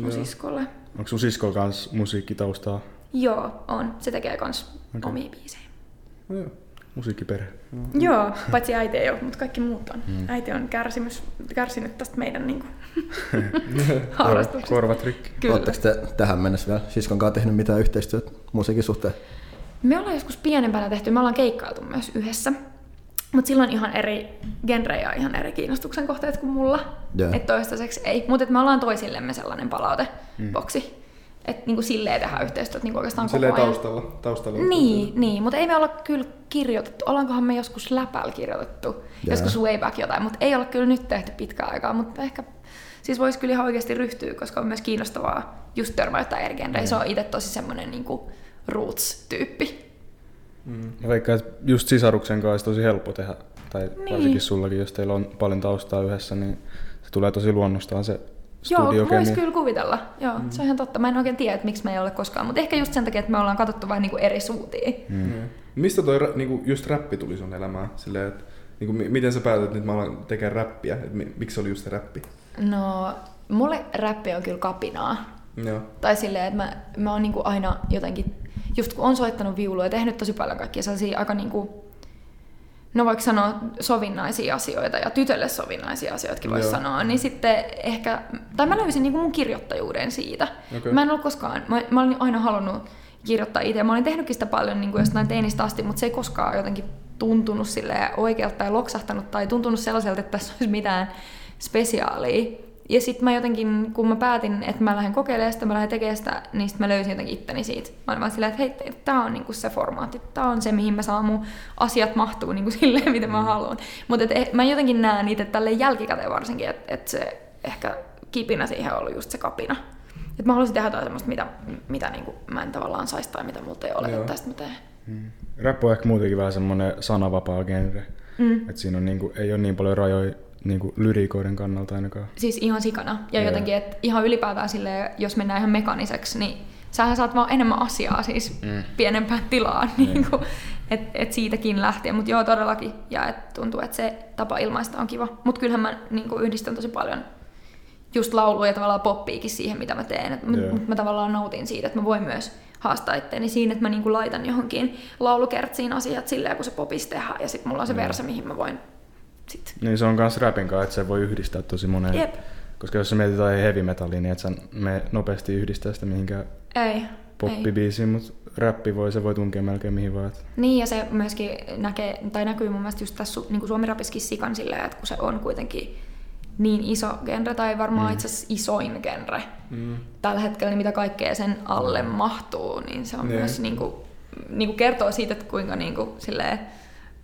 mun siskolle. Onko sun siskolla kanssa musiikkitaustaa? Joo, on. Se tekee kans okay. omia biisejä. No joo. Musiikkiperhe. Mm. Joo, paitsi äiti ei ole, mutta kaikki muut on. Mm. Äiti on kärsimys, kärsinyt tästä meidän niinku, harrastuksesta. Korvat rikki. Kyllä. Oletteko te tähän mennessä vielä siskon kanssa tehnyt mitään yhteistyötä musiikin suhteen? Me ollaan joskus pienempänä tehty, me ollaan keikkailtu myös yhdessä. Mutta silloin ihan eri genrejä ja ihan eri kiinnostuksen kohteet kuin mulla. Joo. Et toistaiseksi ei. Mutta me ollaan toisillemme sellainen palauteboksi. Että niinku silleen tehdään yhteistyötä niinku oikeastaan Silleen koko ajan. taustalla. taustalla Niin, niin, mutta ei me olla kyllä kirjoitettu. Ollaankohan me joskus läpällä kirjoitettu, Jaa. joskus way back jotain, mutta ei olla kyllä nyt tehty pitkään aikaa, mutta ehkä siis voisi kyllä ihan oikeasti ryhtyä, koska on myös kiinnostavaa just törmäyttää eri genrejä. Se on itse tosi semmoinen niinku roots-tyyppi. Veikkaan, että just sisaruksen kanssa olisi tosi helppo tehdä, tai Niin. varsinkin sullakin, jos teillä on paljon taustaa yhdessä, niin se tulee tosi luonnostaan se Joo, voisi kyllä kuvitella. Joo, mm. se on ihan totta. Mä en oikein tiedä, että miksi me ei ole koskaan, mutta ehkä just sen takia, että me ollaan katsottu vain niinku eri suuntiin. Mm. Mistä toi niinku, just räppi tuli sun elämään? Silleen, että niinku, mi- miten sä päätit, että nyt mä alan tekemään räppiä? Et mi- miksi se oli just se räppi? No, mulle räppi on kyllä kapinaa. Joo. Tai silleen, että mä, mä oon niinku aina jotenkin, just kun on soittanut viulua ja tehnyt tosi paljon kaikkia sellaisia aika niinku, no vaikka sanoa sovinnaisia asioita ja tytölle sovinnaisia asioitakin voisi sanoa, niin sitten ehkä, tai mä löysin niinku mun kirjoittajuuden siitä. Okei. Mä en ollut koskaan, mä, mä olin aina halunnut kirjoittaa itse. Mä olin tehnytkin sitä paljon niin kuin jostain teinistä asti, mutta se ei koskaan jotenkin tuntunut sille oikealta tai loksahtanut tai tuntunut sellaiselta, että tässä olisi mitään spesiaalia. Ja sitten mä jotenkin, kun mä päätin, että mä lähden kokeilemaan sitä, mä lähden tekemään sitä, niin sitten mä löysin jotenkin itteni siitä. Mä olin vaan silleen, että hei, tää on niinku se formaatti, tää on se, mihin mä saan mun asiat mahtuu niinku silleen, mitä mä haluan. Mutta mä jotenkin näen niitä tälle jälkikäteen varsinkin, että et se ehkä kipinä siihen on ollut just se kapina. Et mä haluaisin tehdä jotain semmoista, mitä, mitä niinku mä en tavallaan saisi tai mitä multa ei ole, että tästä mä teen. Mm. Rappu on ehkä muutenkin vähän semmoinen sanavapaa genre. Mm. Että siinä on niinku, ei ole niin paljon rajoja niinku lyrikoiden kannalta ainakaan. Siis ihan sikana. Ja yeah. jotenkin, että ihan ylipäätään sille, jos mennään ihan mekaniseksi, niin sähän saat vaan enemmän asiaa siis mm. pienempään tilaan. Mm. Niin kuin, et, et siitäkin lähtien. Mutta joo, todellakin. Ja et tuntuu, että se tapa ilmaista on kiva. Mutta kyllähän mä niin kuin yhdistän tosi paljon just laulua ja tavallaan poppiikin siihen, mitä mä teen. Et yeah. mä, mä tavallaan nautin siitä, että mä voin myös haastaa itteeni siinä, että mä niinku laitan johonkin laulukertsiin asiat silleen, kun se popis tehdään, ja sitten mulla on se mm. verse, mihin mä voin sit. Niin se on myös rapin kanssa, että se voi yhdistää tosi moneen. Jep. Koska jos sä mietit jotain heavy metallia, niin et sä me nopeasti yhdistää sitä mihinkään ei, poppibiisiin, mutta rappi voi, se voi tunkea melkein mihin vaan. Niin, ja se myöskin näkee, tai näkyy mun mielestä just tässä niin suomi-rapiskin sikan silleen, että kun se on kuitenkin niin iso genre, tai varmaan mm. itse asiassa isoin genre mm. tällä hetkellä, niin mitä kaikkea sen alle mahtuu, niin se on yeah. myös niin kuin, niin kuin kertoo siitä, että kuinka niin kuin, silleen,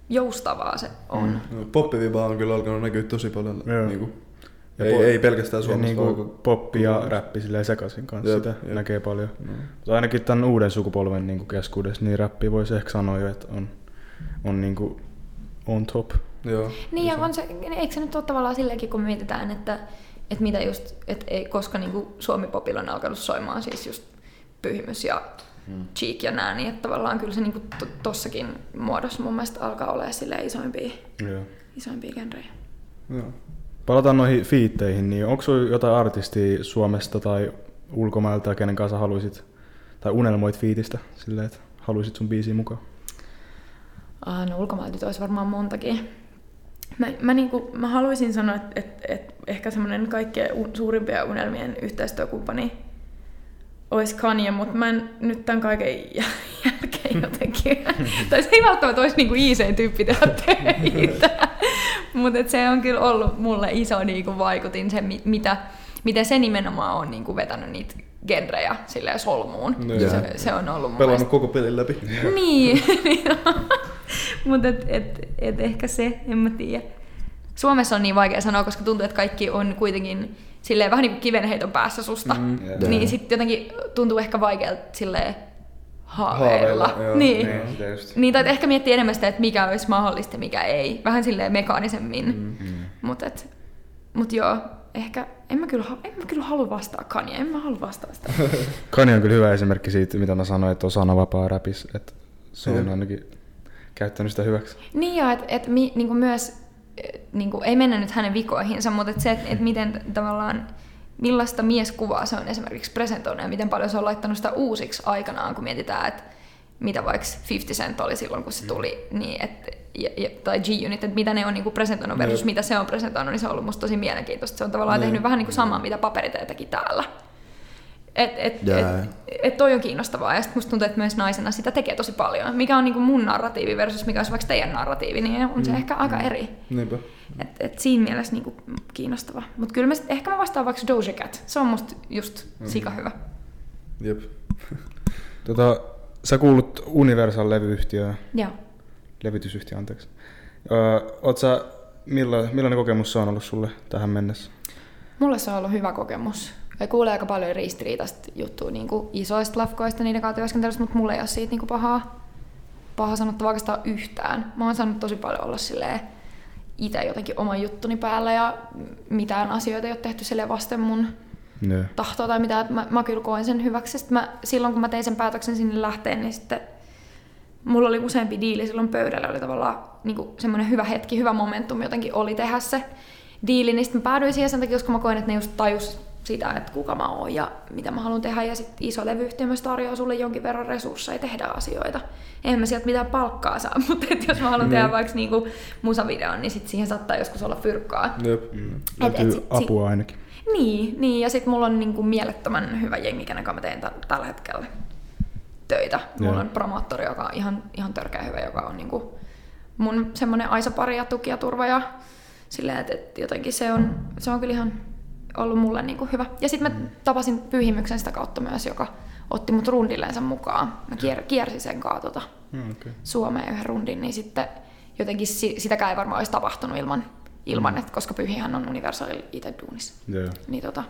joustavaa se on. Mm. No, Poppiviba on kyllä alkanut näkyä tosi paljon. Niin kuin, ja ei, po- ei pelkästään Suomessa. Ja niin kuin poppi ja räppi sekaisin kanssa jep, sitä jep. näkee paljon. No. Mutta ainakin tämän uuden sukupolven niin kuin keskuudessa niin räppi voisi ehkä sanoa jo, että on, on niin kuin on top. Joo. Niin ja on se, eikö se nyt ole tavallaan silleenkin, kun mietitään, että, että mitä just, että ei, koska niin kuin Suomi-popilla on alkanut soimaan siis just pyhimys ja hmm. cheek ja nää, niin että tavallaan kyllä se niin kuin tossakin muodossa mun mielestä alkaa olla sille isoimpia, Joo. isoimpia genrejä. Joo. Palataan noihin fiitteihin, niin onko sinulla jotain artistia Suomesta tai ulkomailta, kenen kanssa haluaisit, tai unelmoit fiitistä silleen, että haluaisit sun biisiin mukaan? Ah, no ulkomailta olisi varmaan montakin. Mä, mä, niinku, mä haluaisin sanoa, että et, et ehkä semmoinen kaikkien suurimpia unelmien yhteistyökumppani olisi Kanye, mutta mä en nyt tämän kaiken jälkeen jotenkin, tai se ei välttämättä olisi niinku easy-tyyppi tehdä töitä, mutta se on kyllä ollut mulle iso niinku vaikutin, se mitä, miten se nimenomaan on niinku vetänyt niitä genrejä silleen solmuun. No, se, se, on ollut mun Pelannut mielestä... koko pelin läpi. niin, mutta et, et, et ehkä se, en mä tiedä. Suomessa on niin vaikea sanoa, koska tuntuu, että kaikki on kuitenkin silleen vähän niin kuin kivenheiton päässä susta. Mm, yeah. Niin sitten jotenkin tuntuu ehkä vaikealta silleen haaveilla. haaveilla niin. Niin, niin, tai ehkä miettiä enemmän sitä, että mikä olisi mahdollista ja mikä ei. Vähän silleen mekaanisemmin. Mm. Mm. Mutta mut joo, ehkä en mä kyllä, en mä kyllä halua vastaa Kanye, en mä halua vastaa sitä. Kanye on kyllä hyvä esimerkki siitä, mitä mä sanoin, että on sanavapaa räpis. Että se on ainakin käyttänyt sitä hyväksi. Niin joo, että et, niin myös niin kuin, ei mennä nyt hänen vikoihinsa, mutta et se, että et miten tavallaan millaista mieskuvaa se on esimerkiksi presentoinut ja miten paljon se on laittanut sitä uusiksi aikanaan, kun mietitään, että mitä vaikka 50 Cent oli silloin, kun se mm. tuli, niin et, ja, ja, tai G-Unit, että mitä ne on niinku presentoinut versus mm. mitä se on presentoinut, niin se on ollut musta tosi mielenkiintoista. Se on tavallaan mm. tehnyt vähän niin kuin samaa, mitä paperiteet teki täällä. Et, et, yeah. et, et toi on kiinnostavaa ja sitten musta tuntuu, että myös naisena sitä tekee tosi paljon. Mikä on niinku mun narratiivi versus mikä olisi vaikka teidän narratiivi, niin on se mm. ehkä aika eri. Niinpä. Et, et siinä mielessä niinku kiinnostava. Mutta kyllä mä sit, ehkä mä vastaan vaikka Doja Cat. Se on musta just mm. sika hyvä. Jep. tota, sä kuulut Universal levyyhtiöön. Joo. Levytysyhtiö, anteeksi. Öö, oot sä, milla, millainen kokemus se on ollut sulle tähän mennessä? Mulle se on ollut hyvä kokemus ja kuulee aika paljon ristiriitaista juttua niin kuin isoista lafkoista niiden kanssa työskentelystä, mutta mulle ei ole siitä niin kuin pahaa, paha sanottavaa oikeastaan yhtään. Mä oon saanut tosi paljon olla silleen itse jotenkin oman juttuni päällä ja mitään asioita ei ole tehty sille vasten mun ne. tahtoa tai mitä. Mä, mä kyllä koen sen hyväksi. Sitten mä, silloin kun mä tein sen päätöksen sinne lähteen, niin sitten mulla oli useampi diili silloin pöydällä. Oli tavallaan niin semmoinen hyvä hetki, hyvä momentum jotenkin oli tehdä se diili. Niin sitten mä päädyin siihen sen takia, koska mä koin, että ne just tajus sitä, että kuka mä oon ja mitä mä haluan tehdä. Ja sitten iso levyyhtiö myös tarjoaa sulle jonkin verran resursseja tehdä asioita. En mä sieltä mitään palkkaa saa, mutta et jos mä haluan tehdä niin. vaikka niinku musavideon, niin sit siihen saattaa joskus olla fyrkkaa. Jep. Mm. Et, et sit, apua sit, ainakin. Niin, niin, ja sitten mulla on niinku mielettömän hyvä jengi, kenen kanssa mä teen t- tällä hetkellä töitä. Mulla Joo. on promoottori, joka on ihan, ihan törkeä hyvä, joka on niinku mun semmoinen aisapari ja tuki ja turva. Ja silleen, että et jotenkin se on, se on kyllä ihan ollut mulle niin kuin hyvä. Ja sitten mä tapasin Pyhimyksen sitä kautta myös, joka otti mut rundilleensa mukaan. Mä kier, kiersin sen kanssa tota Mm, okay. Suomeen yhden rundin, niin sitten jotenkin si- sitäkään ei varmaan olisi tapahtunut ilman, ilman että koska Pyhihän on Universal itse duunissa. Joo. Niin tota,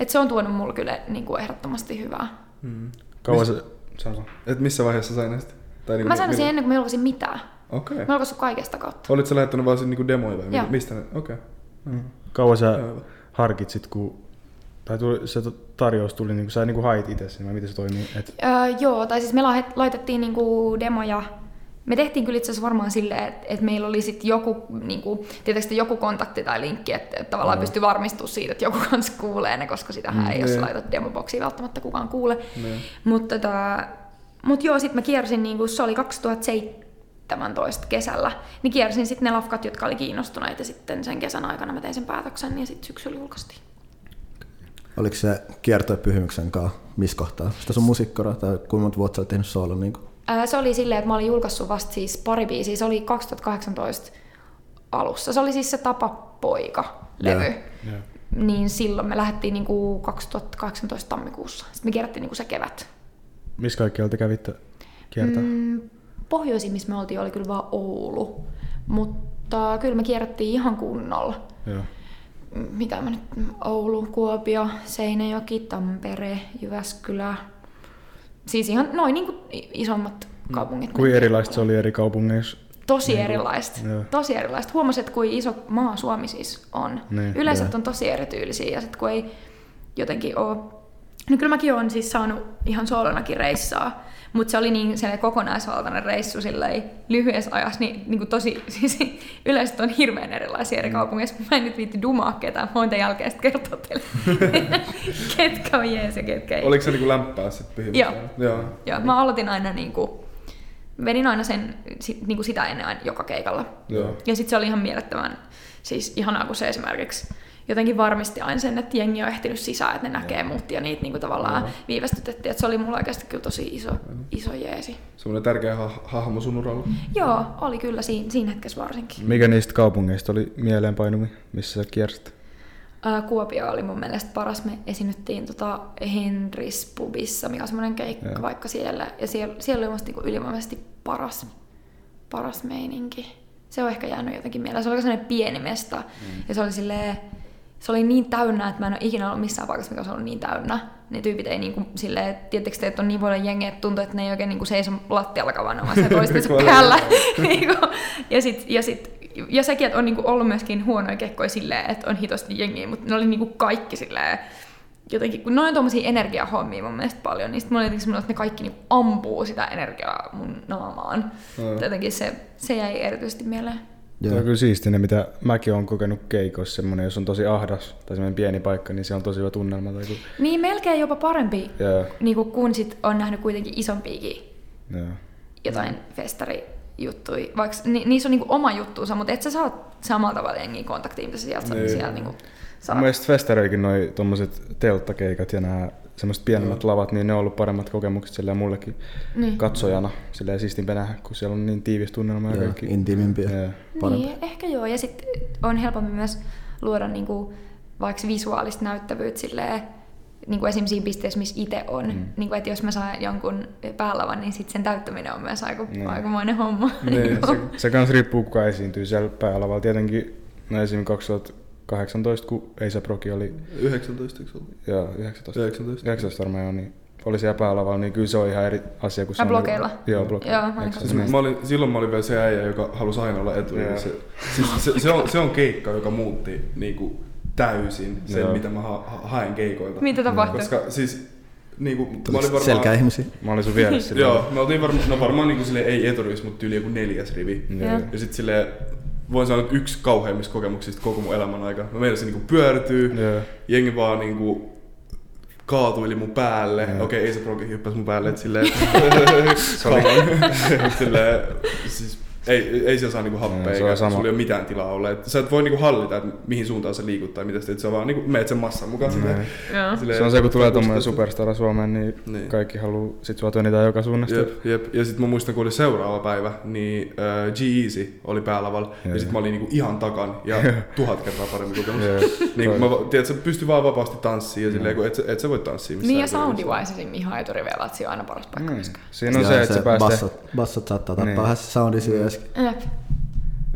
et se on tuonut mulle kyllä niin kuin ehdottomasti hyvää. Mm. Kauan Missä- se... Sano. Et missä vaiheessa sain näistä? Tai niinku Mä sain sen ennen kuin mä julkaisin mitään. Okei. Mä julkaisin kaikesta kautta. Olitko sä lähettänyt vaan sen niinku demoja vai Joo. mistä ne? Okei. Mm. Kauan sä Joo. Harkitsit, kun... Tai tuli, se tarjous tuli, niin kuin sä niin hait itse sen, vai miten se toimii? Et, Öö, joo, tai siis me laitet- laitettiin niinku demoja. Me tehtiin kyllä itse asiassa varmaan silleen, että, että meillä oli sit joku, niinku, tietysti joku kontakti tai linkki, että, että tavallaan Joo. pystyy varmistumaan siitä, että joku kanssa kuulee ne, koska sitähän Mm, ei, jos niin. laitat demoboksiin välttämättä kukaan kuule. Niin. Mutta tota, mut joo, sitten mä kiersin, niinku, se oli 2017 kesällä, niin kiersin sitten ne lafkat, jotka oli kiinnostuneita ja sitten sen kesän aikana mä tein sen päätöksen ja sitten syksyllä julkaistiin. Oliko se kiertoa pyhimyksen kanssa missä kohtaa? Sitä sun musiikkora tai kuinka monta vuotta sä olet tehnyt soolon? Niin Se oli silleen, että mä olin julkaissut vasta siis pari biisiä. Se oli 2018 alussa. Se oli siis se Tapa poika-levy. Joo. joo. Niin silloin me lähdettiin niinku 2018 tammikuussa. Sitten me kierrättiin niinku se kevät. Missä kaikkialta kävitte kiertää? Mm. Mm, pohjoisin, missä me oltiin, oli kyllä vaan Oulu. Mutta kyllä me kierrättiin ihan kunnolla. Joo. Mm, Mitä mä nyt, Oulu, Kuopio, Seinäjoki, Tampere, Jyväskylä. Siis ihan noin niinku isommat kaupungit. Kuin erilaista se oli eri kaupungeissa? Tosi erilaista. Joo. Tosi erilaista. Huomasit, että kuin iso maa Suomi siis on. Niin, Yleensä on tosi erityylisiä ja sitten kun ei jotenkin ole... No kyllä mäkin olen siis saanut ihan soolonakin reissaa, mutta se oli niin sellainen kokonaisvaltainen reissu silleen lyhyessä ajassa, niin, niin kuin tosi, siis yleensä on hirveän erilaisia eri kaupungeissa. Mä en nyt viitti dumaa ketään, mä voin tämän jälkeen sitten kertoa teille, ketkä on jees ja ketkä ei. Oliko se niinku lämpää sit pyhimyksellä? Joo. Joo. Joo, mä aloitin aina niin kuin, vedin aina sen sit, niin kuin sitä ennen aina joka keikalla. Joo. Ja sitten se oli ihan mielettömän siis ihanaa, kun se esimerkiksi jotenkin varmisti aina sen, että jengi on ehtinyt sisään, että ne näkee mut ja niitä niinku tavallaan Joo. viivästytettiin. Että se oli mulla oikeasti kyllä tosi iso, iso jeesi. Semmoinen tärkeä ha- hahmo sun uralla. Joo, oli kyllä siinä, siinä hetkessä varsinkin. Mikä niistä kaupungeista oli mieleenpainumi, missä sä kiersit? Kuopio oli mun mielestä paras. Me esiinnyttiin tota Henris Pubissa, mikä on semmoinen keikka Joo. vaikka siellä. Ja siellä, siellä oli musta niinku ylivoimaisesti paras, paras meininki. Se on ehkä jäänyt jotenkin mieleen. Se oli sellainen pieni mesta. Mm. Ja se oli silleen, se oli niin täynnä, että mä en ole ikinä ollut missään paikassa, mikä olisi ollut niin täynnä. Ne tyypit ei niinku silleen, tiettekö te, että on niin paljon jengiä, että tuntuu, että ne ei oikein niinku seiso lattialla vaan vaan se toistensa päällä. Niinku, ja, sit, ja, sit, ja sekin, että on niinku ollut myöskin huonoja kekkoja silleen, että on hitosti jengiä, mutta ne oli niinku kaikki silleen, jotenkin, kun ne on tommosia energiahommia mun mielestä paljon, niin sit mulla oli jotenkin semmoinen, että ne kaikki niinku ampuu sitä energiaa mun naamaan. Joo. Jotenkin se, se jäi erityisesti mieleen. Joo. Se on kyllä siistiä, ne mitä mäkin olen kokenut keikossa, semmoinen, jos on tosi ahdas tai semmoinen pieni paikka, niin se on tosi hyvä tunnelma. Tai kun... Niin melkein jopa parempi, Joo, niin kun sit on nähnyt kuitenkin isompiakin joo. jotain festarijuttuja, vaikka ni, niissä on niinku oma juttuunsa, mutta et sä saa samalla tavalla jengiä kontaktiin, mitä sä sieltä, Niin. sieltä niinku Mun saat. mielestä festareikin noi tommoset telttakeikat ja nämä semmoiset pienemmät lavat, niin ne on ollut paremmat kokemukset silleen mullekin Niin. katsojana silleen siistimpä nähdä, kun siellä on niin tiivis tunnelma ja Joo, kaikki. intiimimpiä. Parempi. Niin, ehkä joo. Ja sitten on helpompi myös luoda niinku, vaikka visuaalista näyttävyyttä silleen, niin kuin esimerkiksi siinä pisteessä, missä itse on. Mm. Mm. Niin kuin, että jos mä saan jonkun päälavan, niin sitten sen täyttäminen on myös aika, Niin. aikamoinen homma. Niin, Se, se kans riippuu, kuka esiintyy siellä päälavalla. Tietenkin no esim. 2018, kun Eisa Proki oli, 19 eikö ollut? joo, 19, 19. 19 varmaan jo, niin oli siellä päälavalla, niin kyllä se on ihan eri asia kuin se Ja on- blokeilla. Joo, blokeilla. Joo, mä Eikö se Siis niin? mä olin, silloin mä olin vielä se äijä, joka halusi aina olla etu. Joo. Se, siis se, se, on, se on keikka, joka muutti niinku täysin sen, Joo. mitä mä ha, ha, haen keikoilta. Mitä tapahtui? Koska siis niinku, mä olin varmaan... selkäihmisiä? Mä olin sun vieressä. Joo, me oltiin varmaan, no varmaan niinku silleen, ei eturivissä, mutta yli joku neljäs rivi. Joo. Joo. Ja sit silleen, voin sanoa, että yksi kauheimmista kokemuksista koko mun elämän aikana. Mä meinasin niinku pyörtyy, Joo. jengi vaan niinku kaatuili mun päälle. Joo. Okei, ei se progi hyppäsi mun päälle, et silleen... Se oli- silleen, siis Ei, ei siellä saa niinku happea, se eikä sama. sulla ei ole mitään tilaa olla. Et sä et voi niinku hallita, että mihin suuntaan se liikut tai mitä sitten, sä vaan niinku meet sen massan mukaan. silleen- silleen, Se on se, kun tulee fokustasta. superstara Suomeen, niin, Niin. niin. kaikki haluaa sit sua tönitään joka suunnasta. Jep, jep. Ja sitten mä muistan, kun oli seuraava päivä, niin äh, G-Easy oli päälavalla. Ja, Joo. ja sitten mä olin niinku ihan takan ja tuhat kertaa paremmin kokemus. Jep. niin mä, tiedät, sä pystyy vaan vapaasti tanssimaan ja silleen, kun et, et sä voi tanssia missään. Niin ja eri sound esim. ihan eturivellä, että siinä on aina paras paikka myöskään. Siinä on se, että sä pääset... bassot, saattaa tappaa Niin. Se myöskin. Jep.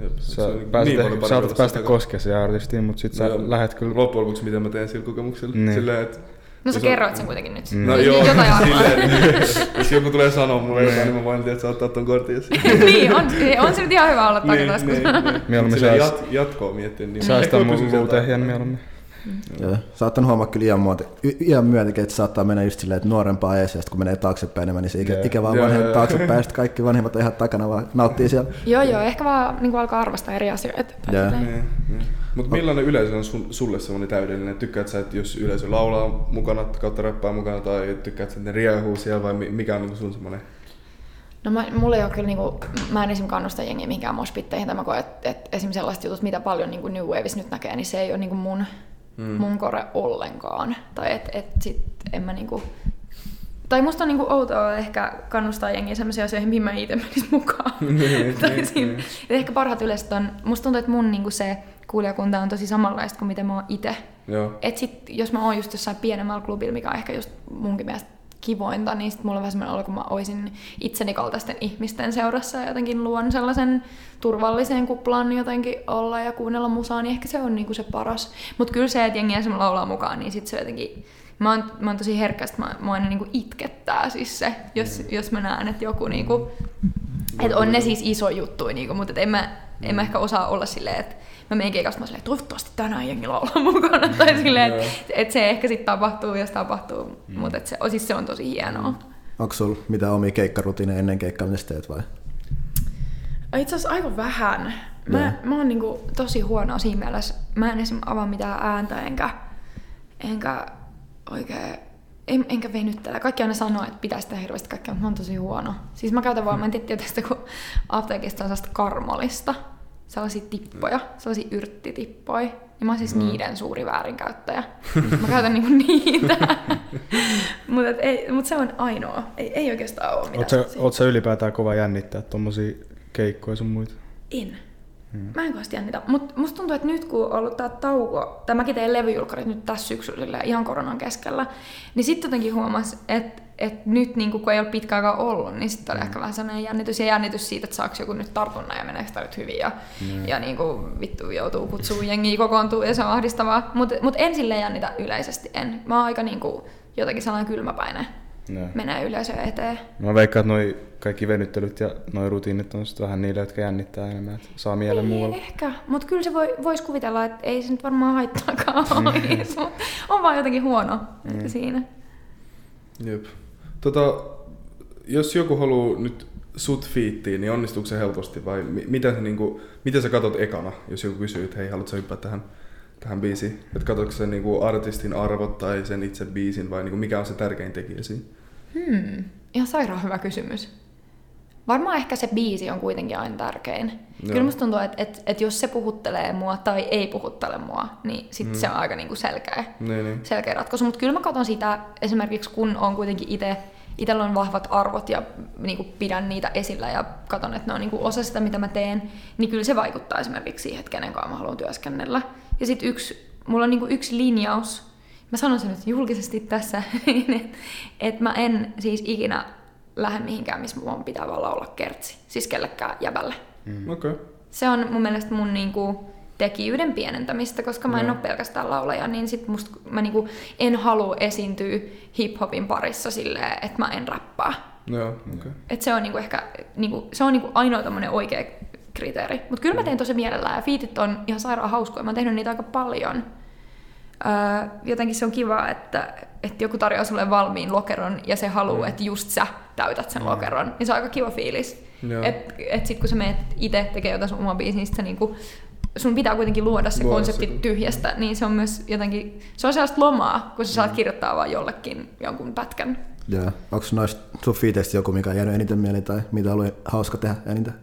Jep, se Sä pääset, niin saatat päästä sitä- koskemaan siihen artistiin, mutta sit sä Joo. lähet kyllä... Loppujen lopuksi, mitä mä teen sillä kokemuksella. Niin. Silleen, että No sä jos kerroit sen kuitenkin nyt. Mm. No Niin, joo, Jotain silleen, jos joku tulee sanoa mulle jotain, niin mä voin tiedä, että sä ottaa ton kortin. ja silleen- niin, on, on se nyt ihan hyvä olla Niin, takataskussa. niin, niin. Mieluummin Silleen sääst- jat, jatkoa miettiä. Niin Säästää mun luutehien mieluummin. Joo. Saattanut huomaa kyllä iän, muoti, iän myötäkin, että saattaa mennä just silleen, että nuorempaa ees, ja kun menee taaksepäin enemmän, niin se ikä, ikä vaan joo, taaksepäin, ja sitten kaikki vanhemmat on ihan takana vaan nauttii siellä. joo, joo, ehkä vaan niin alkaa arvostaa eri asioita. Silleen. Niin, niin. Mutta millainen yleisö on sun, sulle semmoinen täydellinen? Tykkäät sä, että jos yleisö laulaa mukana kautta räppää mukana, tai tykkäät sä, että ne riehuu siellä, vai mi- mikä on niinku sun semmoinen? No mä, mulla ei ole kyllä, niinku, mä en esim. kannusta jengiä mihinkään moshpitteihin, tai mä koen, että et esim. sellaiset jutut, mitä paljon niinku New Waveissa nyt näkee, niin se ei ole niinku mun, mm. mun kore ollenkaan. Tai et, et sit en mä niinku... Tai musta on niinku outoa ehkä kannustaa jengiä sellaisiin asioihin, mihin mä itse menis mukaan. Niin, tai niin, siinä, niin. ehkä parhaat yleisöt on, musta tuntuu, että mun niinku se kuulijakunta on tosi samanlaista kuin mitä mä oon itse. Joo. Et sit, jos mä oon just jossain pienemmällä klubilla, mikä on ehkä just munkin mielestä kivointa, niin sit mulla on vähän semmoinen olo, kun mä oisin itseni kaltaisten ihmisten seurassa ja jotenkin luon sellaisen turvallisen kuplan jotenkin olla ja kuunnella musaa, niin ehkä se on niinku se paras. Mutta kyllä se, että jengi ensin laulaa mukaan, niin sit se jotenkin... Mä oon, mä oon tosi herkkä, että mä, mä aina niinku itkettää siis se, jos, jos mä näen, että joku niinku... Et on ne siis iso juttu, niinku, mutta en, mä, en mä ehkä osaa olla silleen, että mä menen keikasta mä silleen, toivottavasti tänään jengi laulaa mukana. Tai silleen, että et se ehkä sitten tapahtuu, jos tapahtuu. Mm. Mutta se, siis se on tosi hienoa. Onko sulla mitään omia keikkarutiineja ennen keikkaa, mitä sä teet vai? Itse asiassa aika vähän. Mä, Joo. mä oon niinku tosi huono siinä mielessä. Mä en esim. avaa mitään ääntä, enkä, enkä oikein en, enkä venyttele. Kaikki aina sanoo, että pitäisi tehdä hirveästi kaikkea, mutta mä oon tosi huono. Siis mä käytän vaan, mä en tiedä tästä, kun apteekista on sellaista karmolista, sellaisia tippoja, sellaisia yrttitippoja. Ja mä oon siis niiden suuri väärinkäyttäjä. Mä käytän niinku niitä. Mutta mut se on ainoa. Ei, ei oikeastaan ole mitään. Oot sä, ylipäätään kova jännittää tommosia keikkoja sun muita? En. Mä en kovasti jännitä. Mutta musta tuntuu, että nyt kun on ollut tää tauko, tai mäkin tein levyjulkkarit nyt tässä syksyllä ihan koronan keskellä, niin sitten jotenkin huomas, että et nyt niin kun ei ole pitkä aikaa ollut, niin sitten oli ehkä vähän sellainen jännitys ja jännitys siitä, että saako joku nyt tartunnan ja meneekö tää nyt hyvin ja, mm. ja niin kuin vittu joutuu kutsuu jengiä kokoontuu ja se on ahdistavaa. Mutta mut en silleen jännitä yleisesti, en. Mä oon aika niin kuin jotenkin sellainen kylmäpäinen No. menee yleisö eteen. Mä veikkaan, että noi kaikki venyttelyt ja noi rutiinit on sit vähän niille, jotka jännittää enemmän, että saa mielen muualla. Ei ehkä, mutta kyllä se voi, voisi kuvitella, että ei se nyt varmaan haittaakaan Mm. olisi, on vaan jotenkin huono mm. siinä. Jep. Tota, jos joku haluaa nyt sut fiittiin, niin onnistuuko se helposti vai mi- mitä, sä, niinku, mitä sä katot ekana, jos joku kysyy, että hei, haluatko hyppää tähän, tähän biisiin? Että katsotko sen niinku artistin arvot tai sen itse biisin vai niinku, mikä on se tärkein tekijä siinä? Hmm. Ihan sairaan hyvä kysymys. Varmaan ehkä se biisi on kuitenkin aina tärkein. Joo. Kyllä musta tuntuu, että, että, että jos se puhuttelee mua tai ei puhuttele mua, niin sit mm. se on aika niinku selkeä, Niin, niin. selkeä ratkaisu. Mutta kyllä mä katson sitä esimerkiksi, kun on kuitenkin itse itsellä on vahvat arvot ja niin kuin pidän niitä esillä ja katson, että ne on niin kuin osa sitä, mitä mä teen, niin kyllä se vaikuttaa esimerkiksi siihen, että kenen kanssa mä haluan työskennellä. Ja sitten yksi, mulla on niin kuin yksi linjaus, mä sanon sen nyt julkisesti tässä, että et mä en siis ikinä lähde mihinkään, missä mun pitää vaan laulaa kertsi, siis kellekään jäbälle. Mm. Okei. Okay. Se on mun mielestä mun niinku tekijyyden pienentämistä, koska mä en ole pelkästään laulaja, niin sit musta mä niinku en halua esiintyä hip-hopin parissa silleen, että mä en räppää. Joo. Okay. Et se on niinku ehkä niinku, se on niinku ainoa oikea kriteeri. Mutta kyllä mä teen tosi mielellään ja fiitit on ihan sairaan hauskoja. Mä oon tehnyt niitä aika paljon. Öö, jotenkin se on kiva, että, että joku tarjoaa sulle valmiin lokeron ja se haluaa, että just sä täytät sen lokeron. Niin se on aika kiva fiilis. Että et sit kun sä meet itse tekee jotain sun omaa biisiä, niin sä niinku, sun pitää kuitenkin luoda se konsepti se. tyhjästä, niin se on myös jotenkin, se on sellaista lomaa, kun sä Mm. saat kirjoittaa vaan jollekin jonkun pätkän. Ja onko noista sun fiiteistä joku, mikä on jäänyt eniten mieleen tai mitä oli hauska tehdä eniten?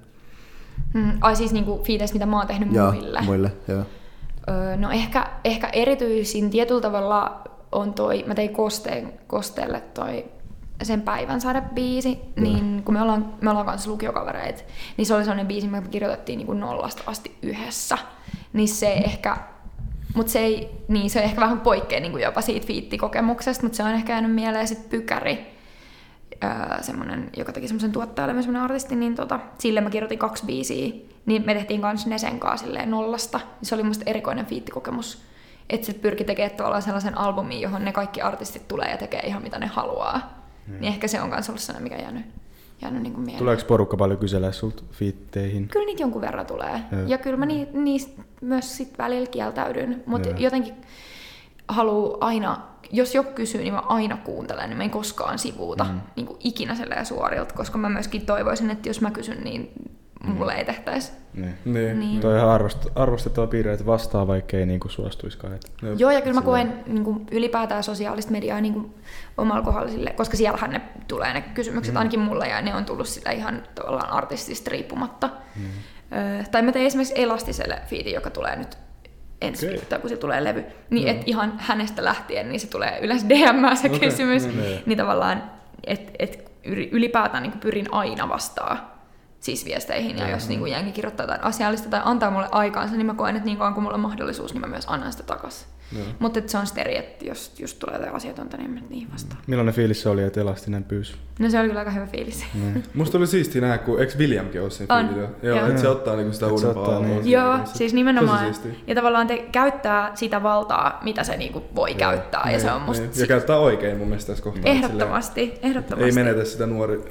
Mm, ai siis niinku fiiteistä, mitä mä oon tehnyt Joo, muille. muille, joo. Öö, no ehkä, ehkä erityisin tietyllä tavalla on toi, mä tein kosteen, kosteelle toi sen päivän sadebiisi, niin kun me ollaan, me ollaan kanssa lukiokavereita, niin se oli sellainen biisi, me kirjoitettiin niin kuin nollasta asti yhdessä. Niin se ehkä, mutta se ei, niin se ehkä vähän poikkeaa niin kuin jopa siitä fiittikokemuksesta, mutta se on ehkä jäänyt mieleen sit Pykäri, öö, semmonen, joka teki semmoisen tuottajalle, semmoinen artisti, niin tota, sille mä kirjoitin kaksi biisiä, niin me tehtiin kanssa Nesen kanssa nollasta. Se oli musta erikoinen fiittikokemus, että se pyrki tekemään tavallaan sellaisen albumin, johon ne kaikki artistit tulee ja tekee ihan mitä ne haluaa. Niin ehkä se on myös ollut sellainen, mikä jäänyt, jäänyt niin kuin mieleen. Tuleeko porukka paljon kyselee sulta fiitteihin? Kyllä niitä jonkun verran tulee. Joo. Ja kyllä mä ni, niistä myös sit välillä kieltäydyn. Mutta jotenkin haluan aina, jos joku kysyy, niin mä aina kuuntelen, niin mä en koskaan sivuuta mm. niin kuin ikinä suorilta, koska mä myöskin toivoisin, että jos mä kysyn, niin mulle ei tehtäisi. Niin. Niin. Niin. Toi on ihan arvost, arvostettava piirre, että vastaa vaikka ei niinku suostuiskaan. Et. Jep. Joo, ja kyllä mä koen niin kuin ylipäätään sosiaalista mediaa niin kuin omalla kohdalla sille, koska siellähän ne tulee ne kysymykset mm. ainakin mulle, ja ne on tullut sille ihan tavallaan artistista riippumatta. Mm. Öö, tai mä tein esimerkiksi Elastiselle fiidin, joka tulee nyt ensi okay. kun se tulee levy, niin et ihan hänestä lähtien, niin se tulee yleensä DM se Okei, kysymys. no niin. Niin tavallaan, että et ylipäätään niin pyrin aina vastaa siis viesteihin, ja jos niin kuin jengi kirjoittaa jotain asiallista tai antaa mulle aikaansa, niin mä koen, että niin kauan kun mulla on mahdollisuus, niin mä myös annan sitä takaisin. Joo. Mutta se on sitten eri, että jos just tulee jotain asiatonta, niin mä niin vastaan. Millainen fiilis se oli, että Elastinen pyysi? No se oli kyllä aika hyvä fiilis. Niin. Musta oli siistiä nähdä, kun eikö Williamkin ole siinä On? Joo, joo. että se ottaa niinku sitä se uudempaa ottaa, niin. Joo, välissä. siis nimenomaan. Ja tavallaan te käyttää sitä valtaa, mitä se niinku voi käyttää, ja se on musta Niin. sit- Ja käyttää oikein mun mielestä tässä kohtaa. ehdottomasti, silleen ehdottomasti. Ei menetä sitä nuori,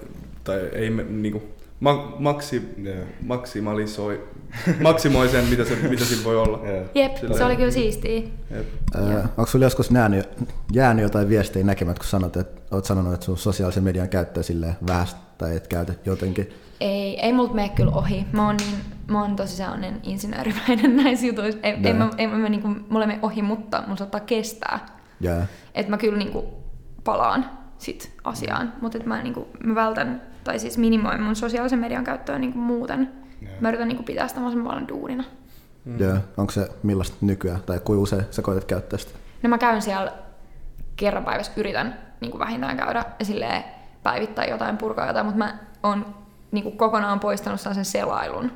tai ei me, niinku, ma, maksi, Joo. maksimalisoi, maksimoi sen, mitä, se, mitä sillä voi olla. Joo. Jep, se Silleen- oli kyllä siistiä. Jep. Öö, onko sulla joskus jäänyt, jäänyt jotain viestejä näkemät, kun sanot, että oot sanonut, että sun sosiaalisen median käyttö silleen vähäistä tai et käytä jotenkin? Ei, ei multa mene kyllä ohi. Mä oon, niin, mä oon tosi sellainen insinöörimäinen näissä jutuissa. Ei, ei, Joo. mä, ei mä niinku, mulle mene ohi, mutta mun saattaa kestää. Jää. Että mä kyllä niinku palaan sit asiaan. Mutta mä, niinku, mä vältän, tai siis minimoin mun sosiaalisen median käyttöä niinku muuten. Joo. Mä yritän niinku pitää sitä mahdollisimman paljon duunina. Mm. Joo. Onko se millaista nykyään, tai kuinka usein sä koetat käyttää sitä? No mä käyn siellä kerran päivässä, yritän niin kuin vähintään käydä ja silleen päivittää jotain, purkaa jotain, mutta mä oon niin kuin kokonaan poistanut sen selailun.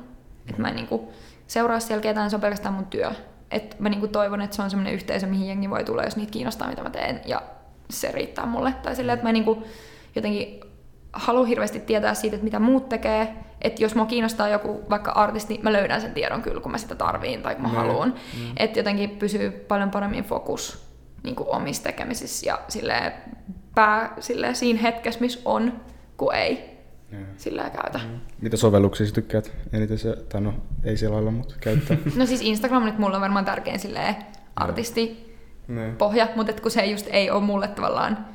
Että mä en niin kuin seuraa siellä ketään, se on pelkästään mun työ. Et mä niin kuin toivon, että se on semmoinen yhteisö, mihin jengi voi tulla, jos niitä kiinnostaa, mitä mä teen, ja se riittää mulle. Tai silleen, että mä niin kuin jotenkin haluan hirveästi tietää siitä, että mitä muut tekee. Että jos mua kiinnostaa joku vaikka artisti, mä löydän sen tiedon kyllä, kun mä sitä tarviin tai kun mä Niin, haluan. niin. Että jotenkin pysyy paljon paremmin fokus niin kuin omissa tekemisissä ja silleen, pää silleen, siinä hetkessä, missä on, kun ei Joo. silleen käytä. Mitä sovelluksia sä tykkäät eniten se, tai no ei selailla, mutta käyttää? No siis Instagram nyt mulla on varmaan tärkein silleen artisti Niin. pohja, mutta kun se just ei ole mulle tavallaan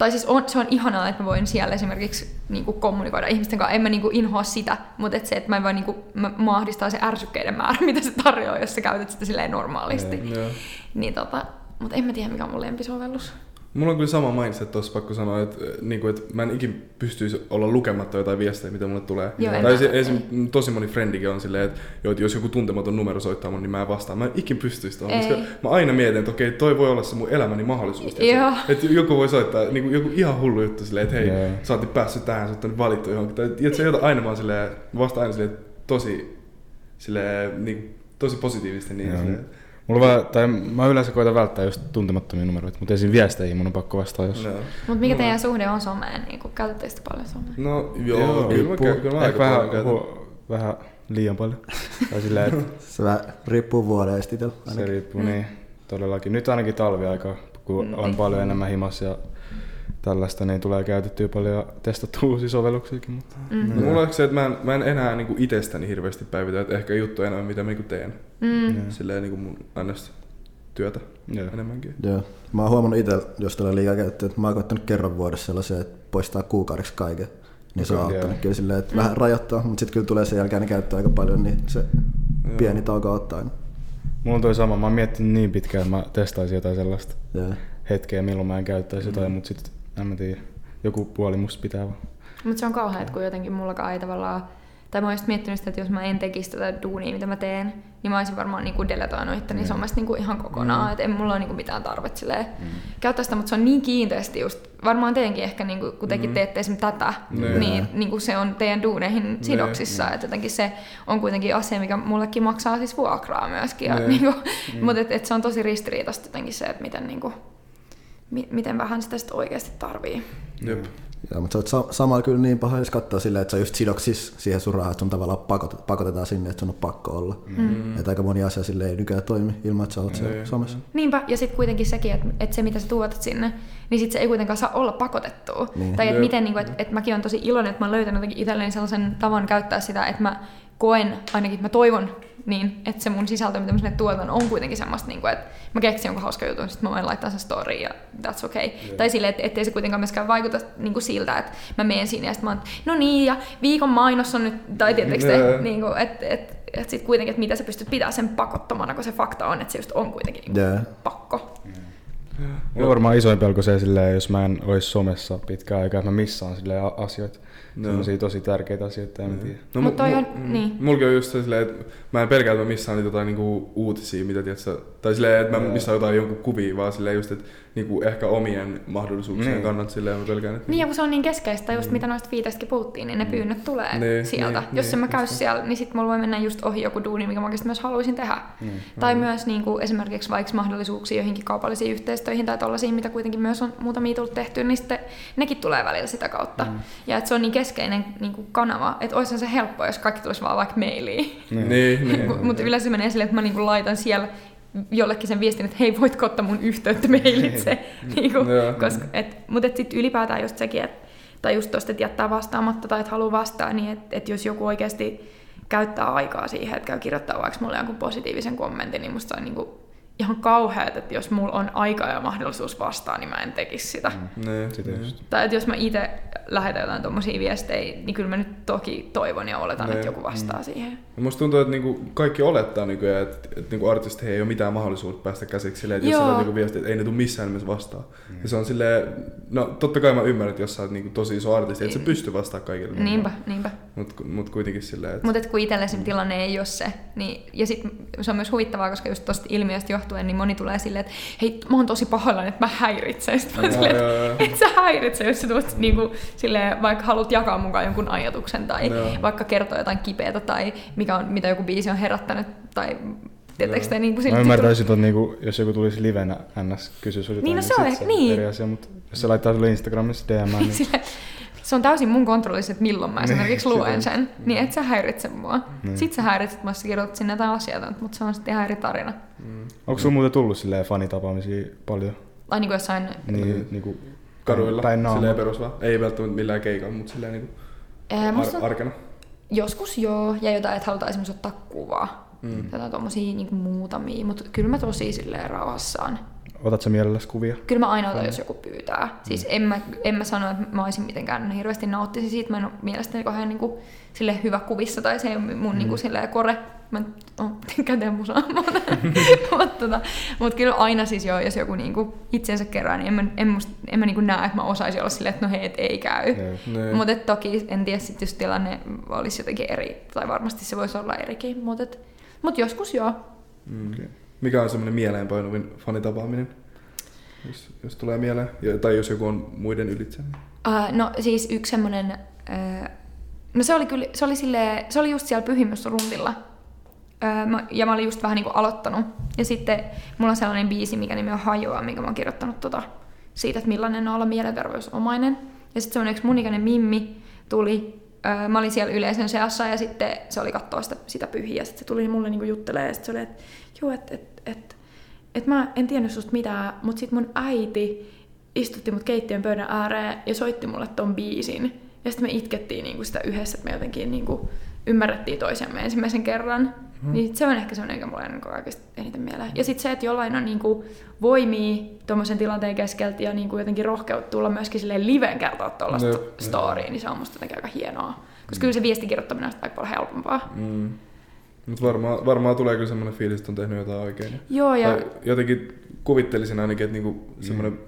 tai siis on, se on ihanaa, että mä voin siellä esimerkiksi niin kuin kommunikoida ihmisten kanssa. En mä niin kuin inhoa sitä, mutta et se, että mä en vaan niin kuin, mä, ahdistaa se ärsykkeiden määrä, mitä se tarjoaa, jos sä käytät sitä silleen normaalisti. Joo. Niin tota, mutta en mä tiedä, mikä on mun lempisovellus. Mulla on kyllä sama mindset tossa, pakko sanoa, että, niin kuin, että mä en ikin pystyisi olla lukematta jotain viestejä, mitä mulle tulee. Joo, tai se, esim, tosi moni frendikin on silleen, että, joo, että jos joku tuntematon numero soittaa mun, niin mä en vastaa. Mä en ikin pystyisi tuohon, koska mä aina mietin, että okei, toi voi olla se mun elämäni mahdollisuus. Joo. Että joku voi soittaa, niin kuin, joku ihan hullu juttu silleen, että hei, Joo. sä oot päässyt tähän, sä oot nyt valittu johonkin. Tai että se jotain aina mä oon silleen, vastaan aina silleen, tosi, silleen, niin, tosi positiivisesti. Niin, Joo. silleen, Mulla vaan, tai mä yleensä koitan välttää just tuntemattomia numeroita, mutta esim. viesteihin mun on pakko vastaa, jos... joo. Mutta mikä Mulla- teidän suhde on someen? Niin Käytättekö te paljon somea? No joo, Joo, kyllä mä, riippuu. käyn- kyllä mä aika vähän, paljon käytän. hu- vähän liian paljon. tai silleen, että Se vähän riippuu vuodesta itsellä. se riippuu, niin todellakin. Nyt ainakin talviaika, kun Mm. on paljon enemmän himas ja tällaista, niin tulee käytettyä paljon ja testattua uusia sovelluksiakin. Mutta... Mm. No, mulla on se, että mä en, mä en enää niinku itsestäni hirveästi päivitä, että ehkä juttu enemmän, mitä mä niinku teen. Mm. Silleen niinku mun ns. työtä Joo. enemmänkin. Joo. Mä oon huomannut itse, jos tulee liikaa käyttöä, että mä oon koittanut kerran vuodessa sellaisen, että poistaa kuukaudeksi kaiken. Niin se on auttanut joo. kyllä silleen, että vähän rajoittaa, mutta sitten kyllä tulee sen jälkeen käyttää aika paljon, niin se Joo. pieni tauko ottaa. Mulla on toi sama, mä oon miettinyt niin pitkään, että mä testaisin jotain sellaista Joo. hetkeä, milloin mä en käyttäisi jotain, mutta sitten en mä tiedä, joku puoli musta pitää vaan. Mutta se on kauhean, että kun jotenkin mullakaan ei tavallaan tai mä oon just miettinyt sitä, että jos mä en tekisi tätä duunia, mitä mä teen, niin mä olisin varmaan niin deletoinut itteni Mm. somesta niin kuin ihan kokonaan. Mm. Että en mulla ole niin kuin mitään tarvetta silleen Mm. käyttää sitä, mutta se on niin kiinteästi just, varmaan teidänkin ehkä, niin kuin, kun tekin Mm. teette esimerkiksi tätä, Niin. niin, niin kuin se on teidän duuneihin sidoksissa. Että jotenkin se on kuitenkin asia, mikä mullekin maksaa siis vuokraa myöskin. Ja, Niin. niin kuin, Mutta et, et se on tosi ristiriitaista jotenkin se, että miten, niin kuin, mi- miten vähän sitä sitten oikeasti tarvii. Jep. Joo, mutta se on sa- samalla kyllä niin paha, jos katsoo silleen, että se on just sidoksis siihen sun rahaan, että sun tavallaan pakot, pakotetaan sinne, että sun on pakko olla. Mm. Että aika moni asia sille ei nykyään toimi ilman, että sä oot siellä Ei. somessa. Niinpä, ja sitten kuitenkin sekin, että, että se mitä sä tuotat sinne, niin sit se ei kuitenkaan saa olla pakotettua. Niin. Tai että miten, niin kuin, että, että mäkin olen tosi iloinen, että mä oon löytänyt jotenkin itselleni sellaisen tavan käyttää sitä, että mä koen, ainakin mä toivon niin, että se mun sisältö, mitä mä sinne tuotan, on kuitenkin semmoista, niin kuin, että mä keksin jonkun hauska jutun, sitten mä voin laittaa sen storyin ja that's okay. Joo. Tai silleen, että ettei se kuitenkaan myöskään vaikuta niin kuin siltä, että mä menen sinne ja sitten mä oon, no niin, ja viikon mainos on nyt, tai tietysti te, niin kuin, että, että, että sitten kuitenkin, että mitä sä pystyt pitämään sen pakottomana, kun se fakta on, että se just on kuitenkin niin kuin Joo. pakko. Mulla on varmaan isoin pelko se, silleen, jos mä en olisi somessa pitkään aikaa, että mä missaan asioita. Joo. Sellaisia tosi tärkeitä asioita, en mä tiedä. No, Mut toi on- mm, niin. Mulki on just silleen, että mä en pelkää, että mä missaan niitä jotain niinku uutisia, mitä tiedätkö, tai silleen, että mä Joo. missaan jotain jonkun kuvia, vaan silleen just, että niinku ehkä omien mahdollisuuksien Niin. kannalta silleen mä pelkään, että... Niin ja kun se on niin keskeistä, just mitä noista viiteistäkin puhuttiin, niin ne pyynnöt tulee Niin, sieltä. niin, Jos niin, en mä käy just se. siellä, niin sit mulla voi mennä just ohi joku duuni, mikä mä oikeasti myös haluaisin tehdä. Mm. Tai myös niin kuin esimerkiksi vaikka mahdollisuuksia joihinkin kaupallisiin yhteistyöihin tai tollaisiin, mitä kuitenkin myös on muutamia tullut tehty, niin sitten nekin tulee välillä sitä kautta. Mm. Ja että se on niin keskeinen niin kuin kanava, että olisihan se helppoa, jos kaikki tulisi vaan vaikka mailiin. Niin, niin. Mut- Mutta yleensä se menee silleen, että mä niinku laitan siellä jollekin sen viestin, että hei, voitko ottaa mun yhteyttä mailitse. niinku, Joo. koska, et, mutta et sitten ylipäätään just sekin, että tai just tosta, että jättää vastaamatta tai että haluaa vastaa, niin että et jos joku oikeasti käyttää aikaa siihen, että käy kirjoittaa vaikka mulle jonkun positiivisen kommentin, niin musta on niinku ihan kauheat, että jos mulla on aika ja mahdollisuus vastaa, niin mä en tekisi sitä. Mm. Niin, Sitä niin. just. Tai että jos mä itse lähetän jotain tommosia viestejä, niin kyllä mä nyt toki toivon ja oletan, Niin. että joku vastaa siihen. Ja musta tuntuu, että niinku kaikki olettaa nykyään, että, että niinku artisti ei ole mitään mahdollisuutta päästä käsiksi silleen, että jos Joo. sä niinku viesti, että ei ne tule missään nimessä vastaan. Ja se on silleen, no totta kai mä ymmärrän, että jos sä oot niinku tosi iso artisti, että sä pysty vastaamaan kaikille. Niinpä, niinpä. Mut, mut kuitenkin silleen, että... Mutta kun itselle se tilanne ei ole se, niin, ja sit se on myös huvittavaa, koska just tosta ilmiöstä johtuen, niin moni tulee silleen, että hei, mä oon tosi pahoillani, että mä häiritsen. Sitten mä silleen, että et sä häiritse, jos sä tulet niinku, silleen, vaikka haluat jakaa mukaan jonkun ajatuksen tai Joo. vaikka kertoa jotain kipeätä tai mikä on, mitä joku biisi on herättänyt tai Tiedättekö te niin kuin Mä ymmärtäisin, että niinku, jos joku tulisi livenä NS kysyä sulta Niin, no jotain, se on niin. eri asia, mutta jos se laittaa sulle Instagramissa DM, niin se on täysin mun kontrollissa, että milloin mä Niin, esimerkiksi luen sen, niin et sä häiritse mua. Niin. Sit sä häiritset mua, jos sä kirjoitat sinne jotain asioita, mutta se on sitten ihan eri tarina. Mm. onko sulla muuten tullut silleen fanitapaamisia paljon? Tai niin kuin jossain, Niin, Niin. niinku, Kaduilla, päin naamaa. silleen perus vaan. Ei välttämättä millään keikalla, mutta silleen niinku ää, musta ar- arkena. joskus joo, ja jotain, että halutaan esimerkiksi ottaa kuvaa. Mm. Jotain tommosia niin muutamia, mutta kyllä mä tosi silleen rauhassaan. Otat sä mielelläsi kuvia? Kyllä mä aina otan, jos joku pyytää. Siis en mä, en mä sano, että mä olisin mitenkään hirveästi nauttisin siitä. Mä en ole mielestäni kauhean niin kuin, sille hyvä kuvissa tai se ei ole mun mm. niin kuin, silleen kore. Mä tykkään tehdä musaa. mutta tota, mut kyllä aina siis joo, jos joku niin kuin, itsensä kerää, niin en mä, en musta, en mä niin kuin näe, että mä osaisin olla silleen, että no hei, et ei käy. Niin. Mutta toki en tiedä sit, jos tilanne olisi jotenkin eri, tai varmasti se voisi olla erikin, mutta mut joskus joo. Mm. Okei. Mikä on semmoinen mieleenpainuvin fanitapaaminen? Jos, jos tulee mieleen, tai jos joku on muiden ylitse. niin- Uh, no siis yksi semmonen, uh, no se oli kyllä, se oli, silleen, se oli just siellä pyhimysruntilla. Uh, mä, ja mä olin just vähän niinku aloittanut. Ja sitten mulla on sellainen biisi, mikä nimi on Hajoa, mikä mä oon kirjoittanut tota, siitä, että millainen on olla mielenterveysomainen. Ja sitten semmoinen yksi mun ikäinen Mimmi tuli, mä olin siellä yleisön seassa ja sitten se oli katsoa sitä, sitä pyhiä. Sitten se tuli mulle niinku juttelemaan ja sitten se oli, että joo, että et, et, et mä en tiennyt susta mitään, mutta sitten mun äiti istutti mut keittiön pöydän ääreen ja soitti mulle ton biisin. Ja sitten me itkettiin niinku sitä yhdessä, että me jotenkin niinku ymmärrettiin toisiamme ensimmäisen kerran. Hmm. Niin se on ehkä semmoinen, joka mulle niinku kaikista eniten mieleen. Ja sitten se, että jollain on niinku voimia tuommoisen tilanteen keskeltä ja niinku jotenkin rohkeutta tulla myöskin silleen liveen kertoa tuollaista Jep. storya, niin se on musta jotenkin aika hienoa. Koska kyllä se viestikirjoittaminen on aika paljon helpompaa. Mm. Mutta varmaan, varmaan tulee kyllä semmoinen fiilis, että on tehnyt jotain oikein. Joo, ja Tai jotenkin kuvittelisin ainakin, että niinku semmoinen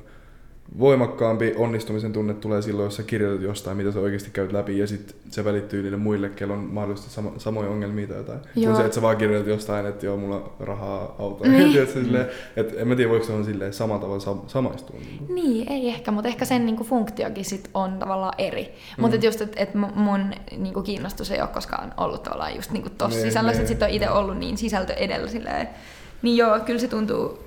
voimakkaampi onnistumisen tunne tulee silloin, jos sä kirjoitat jostain, mitä sä oikeasti käyt läpi, ja sitten se välittyy niille muille, kello on mahdollisesti sama, samoja ongelmia tai jotain. Joo. Kun se, että sä vaan kirjoitat jostain, että joo, mulla rahaa autoa. Niin. Niin. silleen, että en mä tiedä, voiko se on silleen samalla tavalla sam- samaistua. Niin, ei ehkä, mutta ehkä sen niinku funktiokin sit on tavallaan eri. Mm. Mutta et just, että et mu- mun niinku kiinnostus ei ole koskaan ollut tavallaan just niinku tossa Niin, sisällössä, niin. että sit on itse ollut niin sisältö edellä silleen. Niin joo, kyllä se tuntuu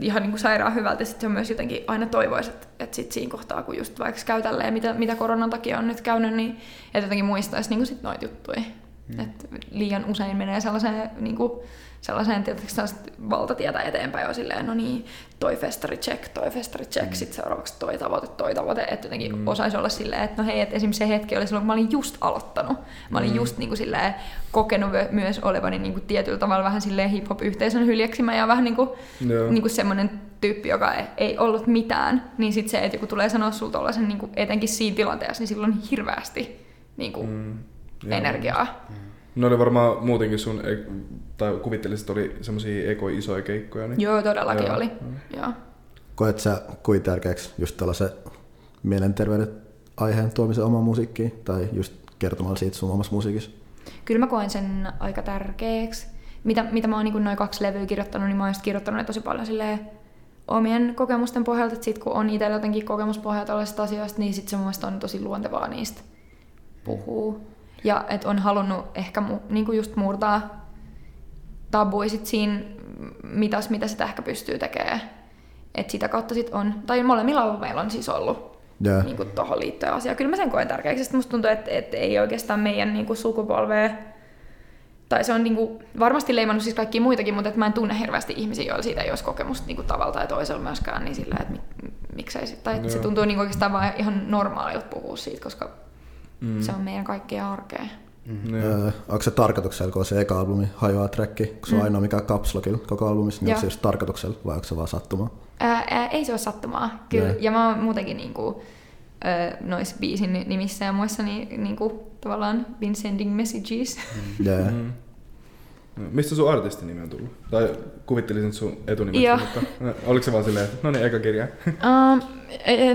ihan niinku sairaan hyvältä. Sitten se on myös jotenkin aina toivoisi, että, että sit siinä kohtaa, kun just vaikka käy tälleen, mitä, mitä koronan takia on nyt käynyt, niin että jotenkin muistaisi niinku sit noita juttuja. Mm. Että liian usein menee sellaiseen, niinku, sellaiseen tietysti valtatietä eteenpäin on silleen, no niin, toi festari check, toi festari check, mm. sitten seuraavaksi toi tavoite, toi tavoite, että jotenkin mm. osaisi olla silleen, että no hei, että esimerkiksi se hetki oli silloin, kun mä olin just aloittanut. Mä olin mm. just niin kuin silleen kokenut myös olevani niin kuin tietyllä tavalla vähän silleen hip-hop-yhteisön hyljeksimä ja vähän niin kuin, Joo. niin kuin semmoinen tyyppi, joka ei, ei ollut mitään, niin sitten se, että joku tulee sanoa sulla tollasen, niin kuin, etenkin siinä tilanteessa, niin silloin hirveästi niin kuin, Mm. mm. Energiaa. Ne oli varmaan muutenkin sun, tai kuvittelisit, että oli semmosia eko isoja keikkoja. Niin... Joo, todellakin Joo. oli. Joo. Koet sä kuin tärkeäksi just tällaisen mielenterveyden aiheen tuomisen omaan musiikkiin tai just kertomalla siitä sun omassa musiikissa? Kyllä mä koen sen aika tärkeäksi. Mitä, mitä mä oon niin noin kaksi levyä kirjoittanut, niin mä oon kirjoittanut ne tosi paljon silleen omien kokemusten pohjalta, että sit kun on itsellä jotenkin kokemuspohjaa tällaisista asioista, niin sit se mun mielestä on tosi luontevaa niistä puhuu. Ja että on halunnut ehkä mu, niin just murtaa tabuja sit siinä mitas, mitä sitä ehkä pystyy tekemään. Et sitä kautta sit on, tai molemmilla meillä on siis ollut Joo. niin tuohon liittyen asia. Kyllä mä sen koen tärkeäksi. Sitten musta tuntuu, että, että ei oikeastaan meidän niin kuin sukupolvea, tai se on niin kuin, varmasti leimannut siis kaikkia muitakin, mutta että mä en tunne hirveästi ihmisiä, joilla siitä ei olisi kokemusta niin kuin tavalla tai toisella myöskään, niin sillä, että mi, miksei sit, tai että se tuntuu niin kuin oikeastaan vaan ihan normaalilta puhua siitä, koska mm. se on meidän kaikkien arkea. Mm. Öö, onko se tarkoituksella, kun se eka albumi hajoaa trackki, kun se on Mm. ainoa mikä kapslokilla koko albumissa, niin Joo. onko se just tarkoituksella vai onko se vaan sattumaa? Ää, ää, ei se ole sattumaa, kyllä. Ja mä oon muutenkin niinku, ää, noissa biisin nimissä ja muissa niin, niinku, tavallaan been sending messages. Yeah. Mm. Mistä sun artistin nimi on tullut? Tai kuvittelisin että sun Joo. mutta no, oliko se vaan silleen, että no niin, eka kirja? Um,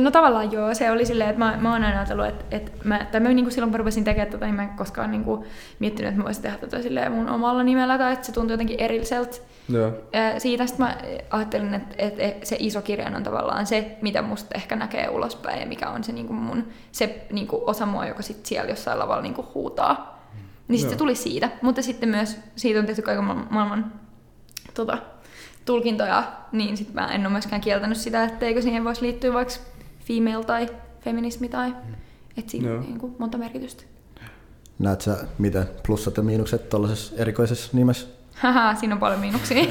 no tavallaan joo, se oli silleen, että mä, mä oon aina ajatellut, että, että mä, tai mä niinku silloin kun rupesin tekemään tätä, niin mä en koskaan niinku miettinyt, että mä voisin tehdä tätä silleen mun omalla nimellä tai että se tuntui jotenkin erilliseltä. Joo. Ää, Siitä sitten mä ajattelin, että, että se iso kirjan on tavallaan se, mitä musta ehkä näkee ulospäin ja mikä on se, niinku mun, se niinku osa mua, joka sit siellä jossain lavalla niinku huutaa. Niin sitten se tuli siitä, mutta sitten myös siitä on tehty kaiken maailman, maailman tota, tulkintoja, niin sitten mä en ole myöskään kieltänyt sitä, etteikö siihen voisi liittyä vaikka female tai feminismi tai että siinä on niin kuin monta merkitystä. Näet sä miten plussat ja miinukset tuollaisessa erikoisessa nimessä? Haha, siinä on paljon miinuksia.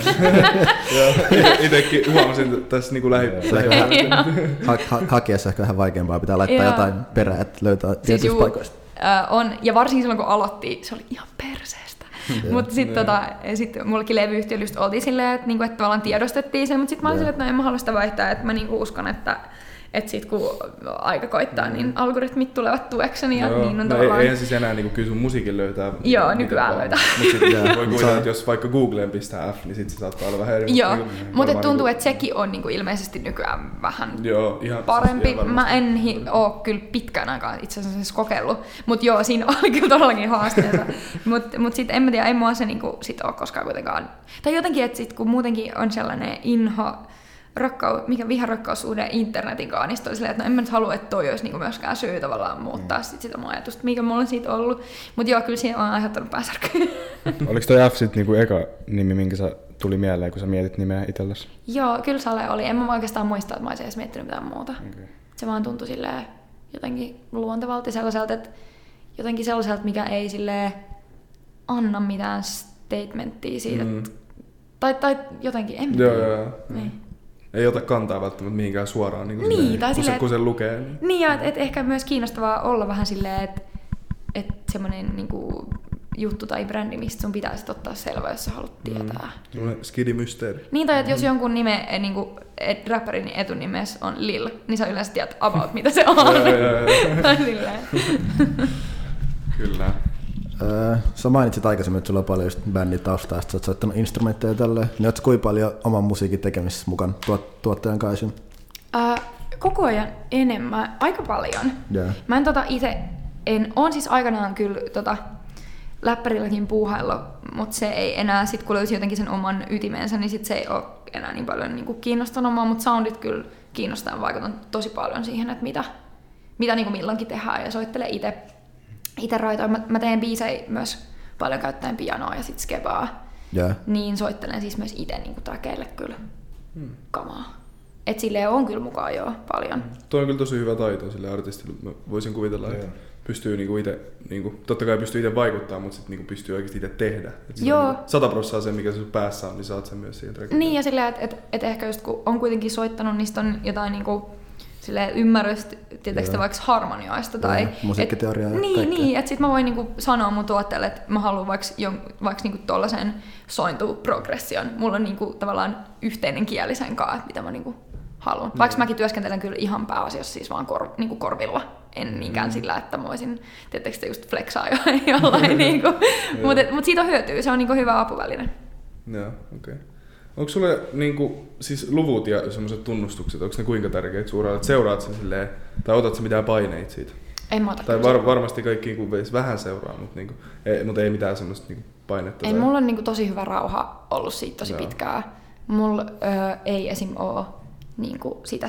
Joo. Itekin huomasin tässä niinku lähi... Joo. Ha- ha- hakiessa ehkä vähän vaikeampaa, pitää laittaa jotain perää, että löytää Siis tietyistä paikoista. Äh, on, ja varsinkin silloin kun aloitti, se oli ihan perseestä. Mutta sitten tota, sit mullekin levyyhtiöllä just oltiin silleen, että niinku, et tavallaan tiedostettiin sen, mutta sitten mä olin silleen, että no en mä halua sitä vaihtaa, että mä niinku uskon, että et sit kun aika koittaa, niin algoritmit tulevat tuekseni ja Joo. niin on no, ei, tavallaan... eihän siis enää niinku, kyllä sun musiikin löytää. Joo, nykyään vaan. löytää. Mut sit Joo. voi kuvitella, että jos vaikka Googleen pistää F, niin sit se saattaa olla vähän eri. Joo, mutta tuntuu, niinku- että sekin on niinku ilmeisesti nykyään vähän Joo, ihan, parempi. ihan Mä en hi- oo kyllä pitkään aikaan itse asiassa kokeillut, mutta joo, siinä oli kyllä todellakin haasteita. Mutta mut sitten en mä tiedä, ei mua se niinku sit oo koskaan kuitenkaan. Tai jotenkin, että sit kun muutenkin on sellainen inho, rakkau, mikä viharakkaussuhde internetin kanssa, niin oli silleen, että no en mä nyt halua, että toi olisi niinku myöskään syy tavallaan muuttaa sit sitä mun ajatusta, mikä mulla on siitä ollut. Mutta joo, kyllä siinä on aiheuttanut pääsärkyä. Oliko toi F sit niinku eka nimi, minkä sä tuli mieleen, kun sä mietit nimeä itsellesi? joo, kyllä Sale oli. En mä oikeastaan muista, että mä olisin edes miettinyt mitään muuta. Okay. se vaan tuntui silleen jotenkin luontevalta ja sellaiselta, että jotenkin sellaiselta, mikä ei sille anna mitään statementtia siitä, Mm. mm. tai, tai jotenkin, en Joo, joo, joo. Niin. Ei ota kantaa välttämättä mihinkään suoraan, niin, Niin, silleen, tai kun, se, silleen, kun se lukee. Niin. Niin, ja et, et ehkä myös kiinnostavaa olla vähän silleen, että et semmoinen niinku, juttu tai brändi, mistä sun pitäisi ottaa selvää, jos sä haluat tietää. Mm. Skidimysteeri. Niin, tai että jos jonkun nime, eh, niinku, et, rapperin etunimes on Lil, niin sä yleensä tiedät about, mitä se on. Tai silleen. Kyllä. Öö, sä mainitsit aikaisemmin, että sulla on paljon just bändin taustaa, että sä oot soittanut instrumentteja ja tälleen. Niin ootko kuinka paljon oman musiikin tekemisessä mukaan tuot, tuottajan kanssa? Äh, koko ajan enemmän, aika paljon. Joo. Mä en tota itse, en, on siis aikanaan kyllä tota, läppärilläkin puuhaillut, mutta se ei enää, sit kun löysi jotenkin sen oman ytimensä, niin sit se ei ole enää niin paljon niin kuin kiinnostanut mua, mutta soundit kyllä kiinnostaa vaikutan tosi paljon siihen, että mitä, mitä niin kuin milloinkin tehdään ja soittelen itse itse raitoin. Mä, mä teen biisejä myös paljon käyttäen pianoa ja sit skebaa, Joo. niin soittelen siis myös itse niin trakeille kyllä kamaa. Et silleen on kyllä mukaan jo paljon. Tuo on kyllä tosi hyvä taito sille artistille. Mä voisin kuvitella, että pystyy niinku itse, niinku, totta kai pystyy itse vaikuttaa, mutta sitten niinku pystyy oikeasti itse tehdä. Et Joo. niinku Sata prosenttia se, mikä sun päässä on, niin saat sen myös siihen trackille. Niin ja silleen, että et, et ehkä just kun on kuitenkin soittanut, niin on jotain niinku silleen ymmärrystä, tietääkö vaikka harmonioista tai... Musiikkiteoriaa ja et, Niin, kaikkea. niin että sit mä voin niinku sanoa mun tuotteelle, että mä haluan vaikka, jon, vaikka niinku tollasen sointuprogression. Mulla on niinku tavallaan yhteinen kieli sen kanssa, mitä mä niinku haluan. Vaikka mäkin työskentelen kyllä ihan pääasiassa siis vaan kor, niinku korvilla. En niinkään sillä, että mä voisin, te just flexaa jo, jollain niinku. Mutta mut siitä on hyötyä, se on niinku hyvä apuväline. Joo, okei. Okay. Onko sulle niinku, siis luvut ja semmoiset tunnustukset, onko ne kuinka tärkeitä suuralle? Seuraat sen silleen, tai otat sä mitään paineita siitä? En mä ota Tai var, varmasti kaikki niinku veis vähän seuraa, mutta niinku, ei, mutta ei mitään semmoista niinku painetta. Ei, tai... mulla on niinku tosi hyvä rauha ollut siitä tosi Joo. pitkään. Mulla ö, ei esim. oo niinku sitä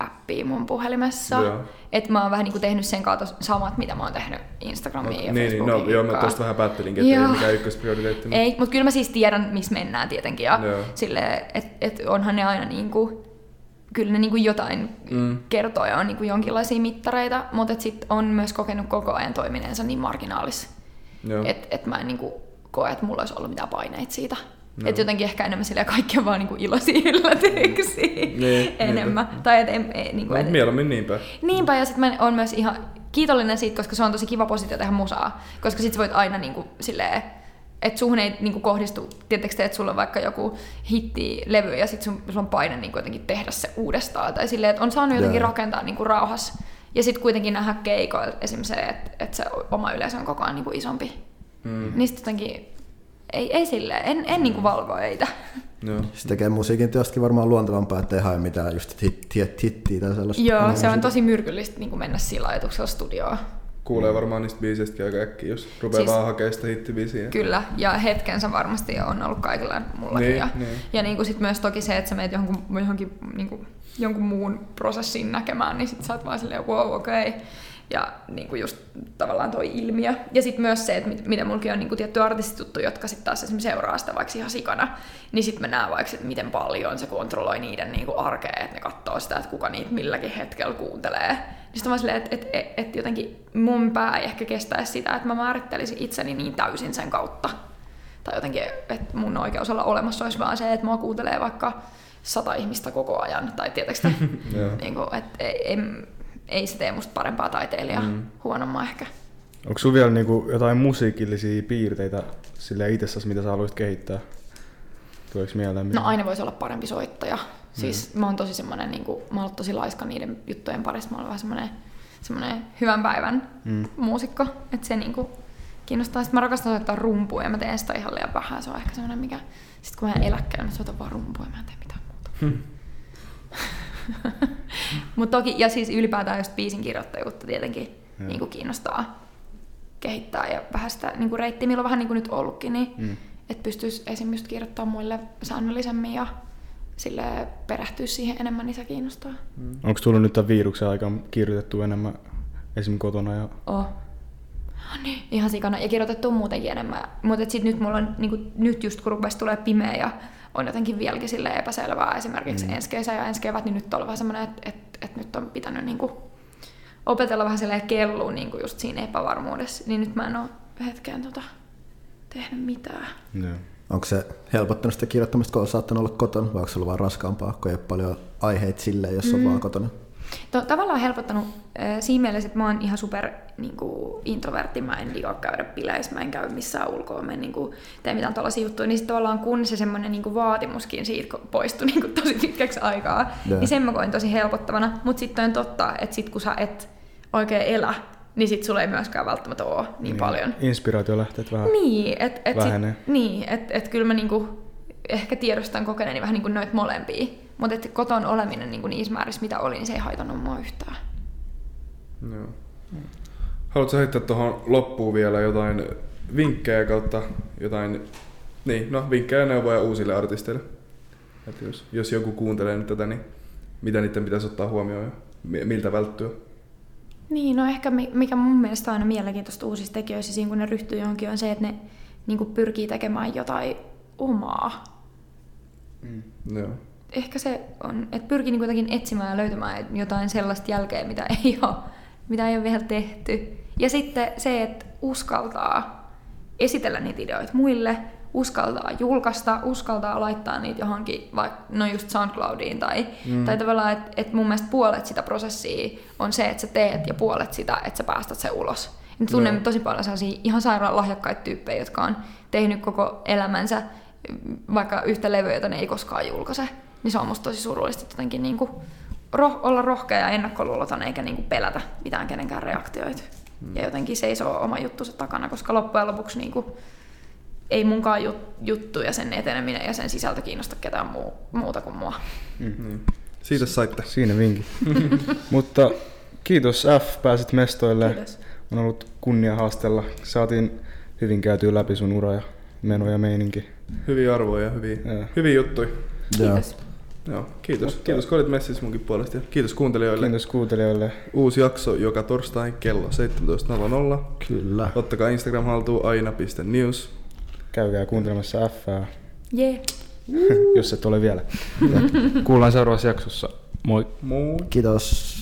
seuranta-appia mun puhelimessa. Joo. Et mä oon vähän niinku tehnyt sen kautta samat, mitä mä oon tehnyt Instagramiin ja niin, niin, no, Facebookiin. joo, mä tosta vähän päättelinkin, että ei mikään ykkösprioriteetti. mutta- Ei, mutta kyllä mä siis tiedän, missä mennään tietenkin. Ja Joo. sille, et, et onhan ne aina niinku, kyllä ne niinku jotain Mm. kertoo ja on niinku jonkinlaisia mittareita, mutta sitten on myös kokenut koko ajan toimineensa niin marginaalis. Että et mä en niinku koe, että mulla olisi ollut mitään paineita siitä. Joo. Että jotenkin ehkä enemmän silleen kaikki on vaan niinku iloisia yllätyksiä Niin, enemmän. Tai et, en, ei, niinku, No, et, mieluummin niinpä. Niinpä, ja sitten mä oon myös ihan kiitollinen siitä, koska se on tosi kiva positio tehdä musaa. Koska sit sä voit aina niinku silleen, että suhun ei niinku kohdistu, tietysti että sulla on vaikka joku hittilevy ja sit sun, sulla on paine niinku jotenkin tehdä se uudestaan. Tai silleen, että on saanut jotenkin Joo. rakentaa niinku rauhas. Ja sitten kuitenkin nähdä keikoilla esimerkiksi se, että, että se oma yleisö on koko ajan niinku isompi. Mm. Niin sit jotenkin, ei, ei silleen, en, en niinku valvo eitä. Joo. Se tekee musiikin työstäkin varmaan luontevampaa, ettei hae mitään just hit, hit, hittiä tai sellaista. Joo, se on tosi myrkyllistä niinku mennä sillä ajatuksella studioon. Kuulee varmaan niistä biiseistäkin aika äkkiä, jos rupeaa Siis- vaan hakemaan sitä hittibiisiä. Kyllä, ja hetkensä varmasti on ollut kaikilla mullakin. Niin, ja niin. ja niin kuin sit myös toki se, että sä menet johonkin, johonkin niin kuin, jonkun muun prosessin näkemään, niin sit sä oot vaan silleen, wow, okei. Okay. Ja niin kuin just tavallaan toi ilmiö. Ja sitten myös se, että mit- mitä mulki on niin kuin tietty artistituttu, jotka sitten taas esimerkiksi seuraa sitä vaikka ihan sikana, niin sitten mä näen vaikka, että miten paljon se kontrolloi niiden niin kuin arkea, että ne katsoo sitä, että kuka niitä milläkin hetkellä kuuntelee. Niin sitten mä silleen, että, että, että, että jotenkin mun pää ei ehkä kestäisi sitä, että mä määrittelisin itseni niin täysin sen kautta. Tai jotenkin, että mun oikeus olla olemassa olisi vaan se, että mua kuuntelee vaikka sata ihmistä koko ajan. Tai tietysti, niin kuin, että ei, ei, se tee musta parempaa taiteilijaa, mm. huonommaa ehkä. Onko sulla vielä niinku jotain musiikillisia piirteitä sille itsessäsi, mitä sä haluaisit kehittää? Tuleeko mieleen? No mitään? aina voisi olla parempi soittaja. Siis mä oon tosi semmonen, niin kuin, mä oon tosi laiska niiden juttujen parissa. Mä oon vähän semmonen, semmonen hyvän päivän Mm. muusikko. Että se niinku kiinnostaa. Sitten mä rakastan soittaa rumpua ja mä teen sitä ihan liian vähän. Se on ehkä semmonen, mikä... Sitten kun mä en eläkkeellä, mä soitan vaan rumpua ja mä en tee mitään muuta. Mutta toki, ja siis ylipäätään just biisin kirjoittajuutta tietenkin Joo. niin kuin kiinnostaa kehittää ja vähän sitä niin kuin reittiä, millä on vähän niin kuin nyt ollutkin, niin Mm. että pystyisi esimerkiksi kirjoittamaan muille säännöllisemmin ja sille perehtyä siihen enemmän, niin se kiinnostaa. Onko tullut nyt tämän viruksen aikaan kirjoitettu enemmän esim. kotona? Ja... Oh. Niin, ihan sikana. Ja kirjoitettu muutenkin enemmän. Mutta sitten nyt mulla on, niinku, nyt just kun rupesi tulee pimeä ja on jotenkin vieläkin sille epäselvää esimerkiksi mm. ensi kesä ja ensi kevät, niin nyt on vähän semmoinen, että et, et nyt on pitänyt niinku opetella vähän silleen kelluun niinku just siinä epävarmuudessa. Niin nyt mä en ole hetkeen tota, tehnyt mitään. Joo. Onko se helpottanut sitä kirjoittamista, kun on saattanut olla kotona, vai onko se ollut vaan raskaampaa, kun ei ole paljon aiheita silleen, jos on Mm. vaan kotona? To, tavallaan helpottanut äh, siinä mielessä, että mä oon ihan super niin kuin, introvertti, mä en liikaa käydä bileissä, mä en käy missään ulkoa, mä en niin kuin, tee mitään tällaisia juttuja, niin sitten tavallaan kun se semmoinen niin kuin, vaatimuskin siitä poistui niin kuin, tosi pitkäksi aikaa, Joo. niin sen mä koin tosi helpottavana, mutta sitten on totta, että sit kun sä et oikein elä, niin sit sulla ei myöskään välttämättä ole niin, niin paljon. Inspiraatiolähteet vähän. Niin, että et Vähenee. sit, niin, et, et kyllä mä niinku ehkä tiedostan kokeneeni vähän niinku noita molempia. Mutta että koton oleminen niin niissä määrissä, mitä oli, niin se ei haitannut mua yhtään. Joo. Haluatko heittää tuohon loppuun vielä jotain vinkkejä kautta jotain, niin, no vinkkejä ja neuvoja uusille artisteille? Että jos, jos joku kuuntelee nyt tätä, niin mitä niiden pitäisi ottaa huomioon ja mi- miltä välttyä? Niin, no ehkä mi- mikä mun mielestä on aina mielenkiintoista uusissa tekijöissä siinä, kun ne ryhtyy johonkin, on se, että ne niin pyrkii tekemään jotain omaa. Joo. Ehkä se on, että pyrkii niin kuitenkin etsimään ja löytämään jotain sellaista jälkeä, mitä ei ole, mitä ei ole vielä tehty. Ja sitten se, että uskaltaa esitellä niitä ideoita muille, uskaltaa julkaista, uskaltaa laittaa niitä johonkin, vaikka no just SoundCloudiin tai, mm. tai tavallaan, että et mun mielestä puolet sitä prosessia on se, että sä teet ja puolet sitä, että sä päästät se ulos. Ja tunnen Joo. tosi paljon sellaisia ihan sairaan lahjakkaita tyyppejä, jotka on tehnyt koko elämänsä vaikka yhtä levyä, jota ne ei koskaan julkaise. Niin se on musta tosi surullista että jotenkin niinku roh- olla rohkea ja ennakkoluuloton eikä niinku pelätä mitään kenenkään reaktioita. Ja jotenkin seisoo oma juttunsa takana, koska loppujen lopuksi niinku ei munkaan jut- juttu ja sen eteneminen ja sen sisältö kiinnosta ketään muu- muuta kuin mua. Niin. Siitä saitte. Siinä vinkin. Mutta kiitos F, pääsit mestoille. Kiitos. On ollut kunnia haastella. Saatiin hyvin käytyä läpi sun ura ja meno ja meininki. Hyviä arvoja ja hyviä, Joo. hyviä juttuja. Kiitos. Joo, kiitos. Kiitos kun olit messissä munkin puolesta kiitos kuuntelijoille. Kiitos kuuntelijoille. Uusi jakso joka torstai kello 17.00. Kyllä. Ottakaa Instagram haltuun aina.news. Käykää kuuntelemassa F, Jee. jos et ole vielä. Kuullaan seuraavassa jaksossa. Moi! Moi! Kiitos.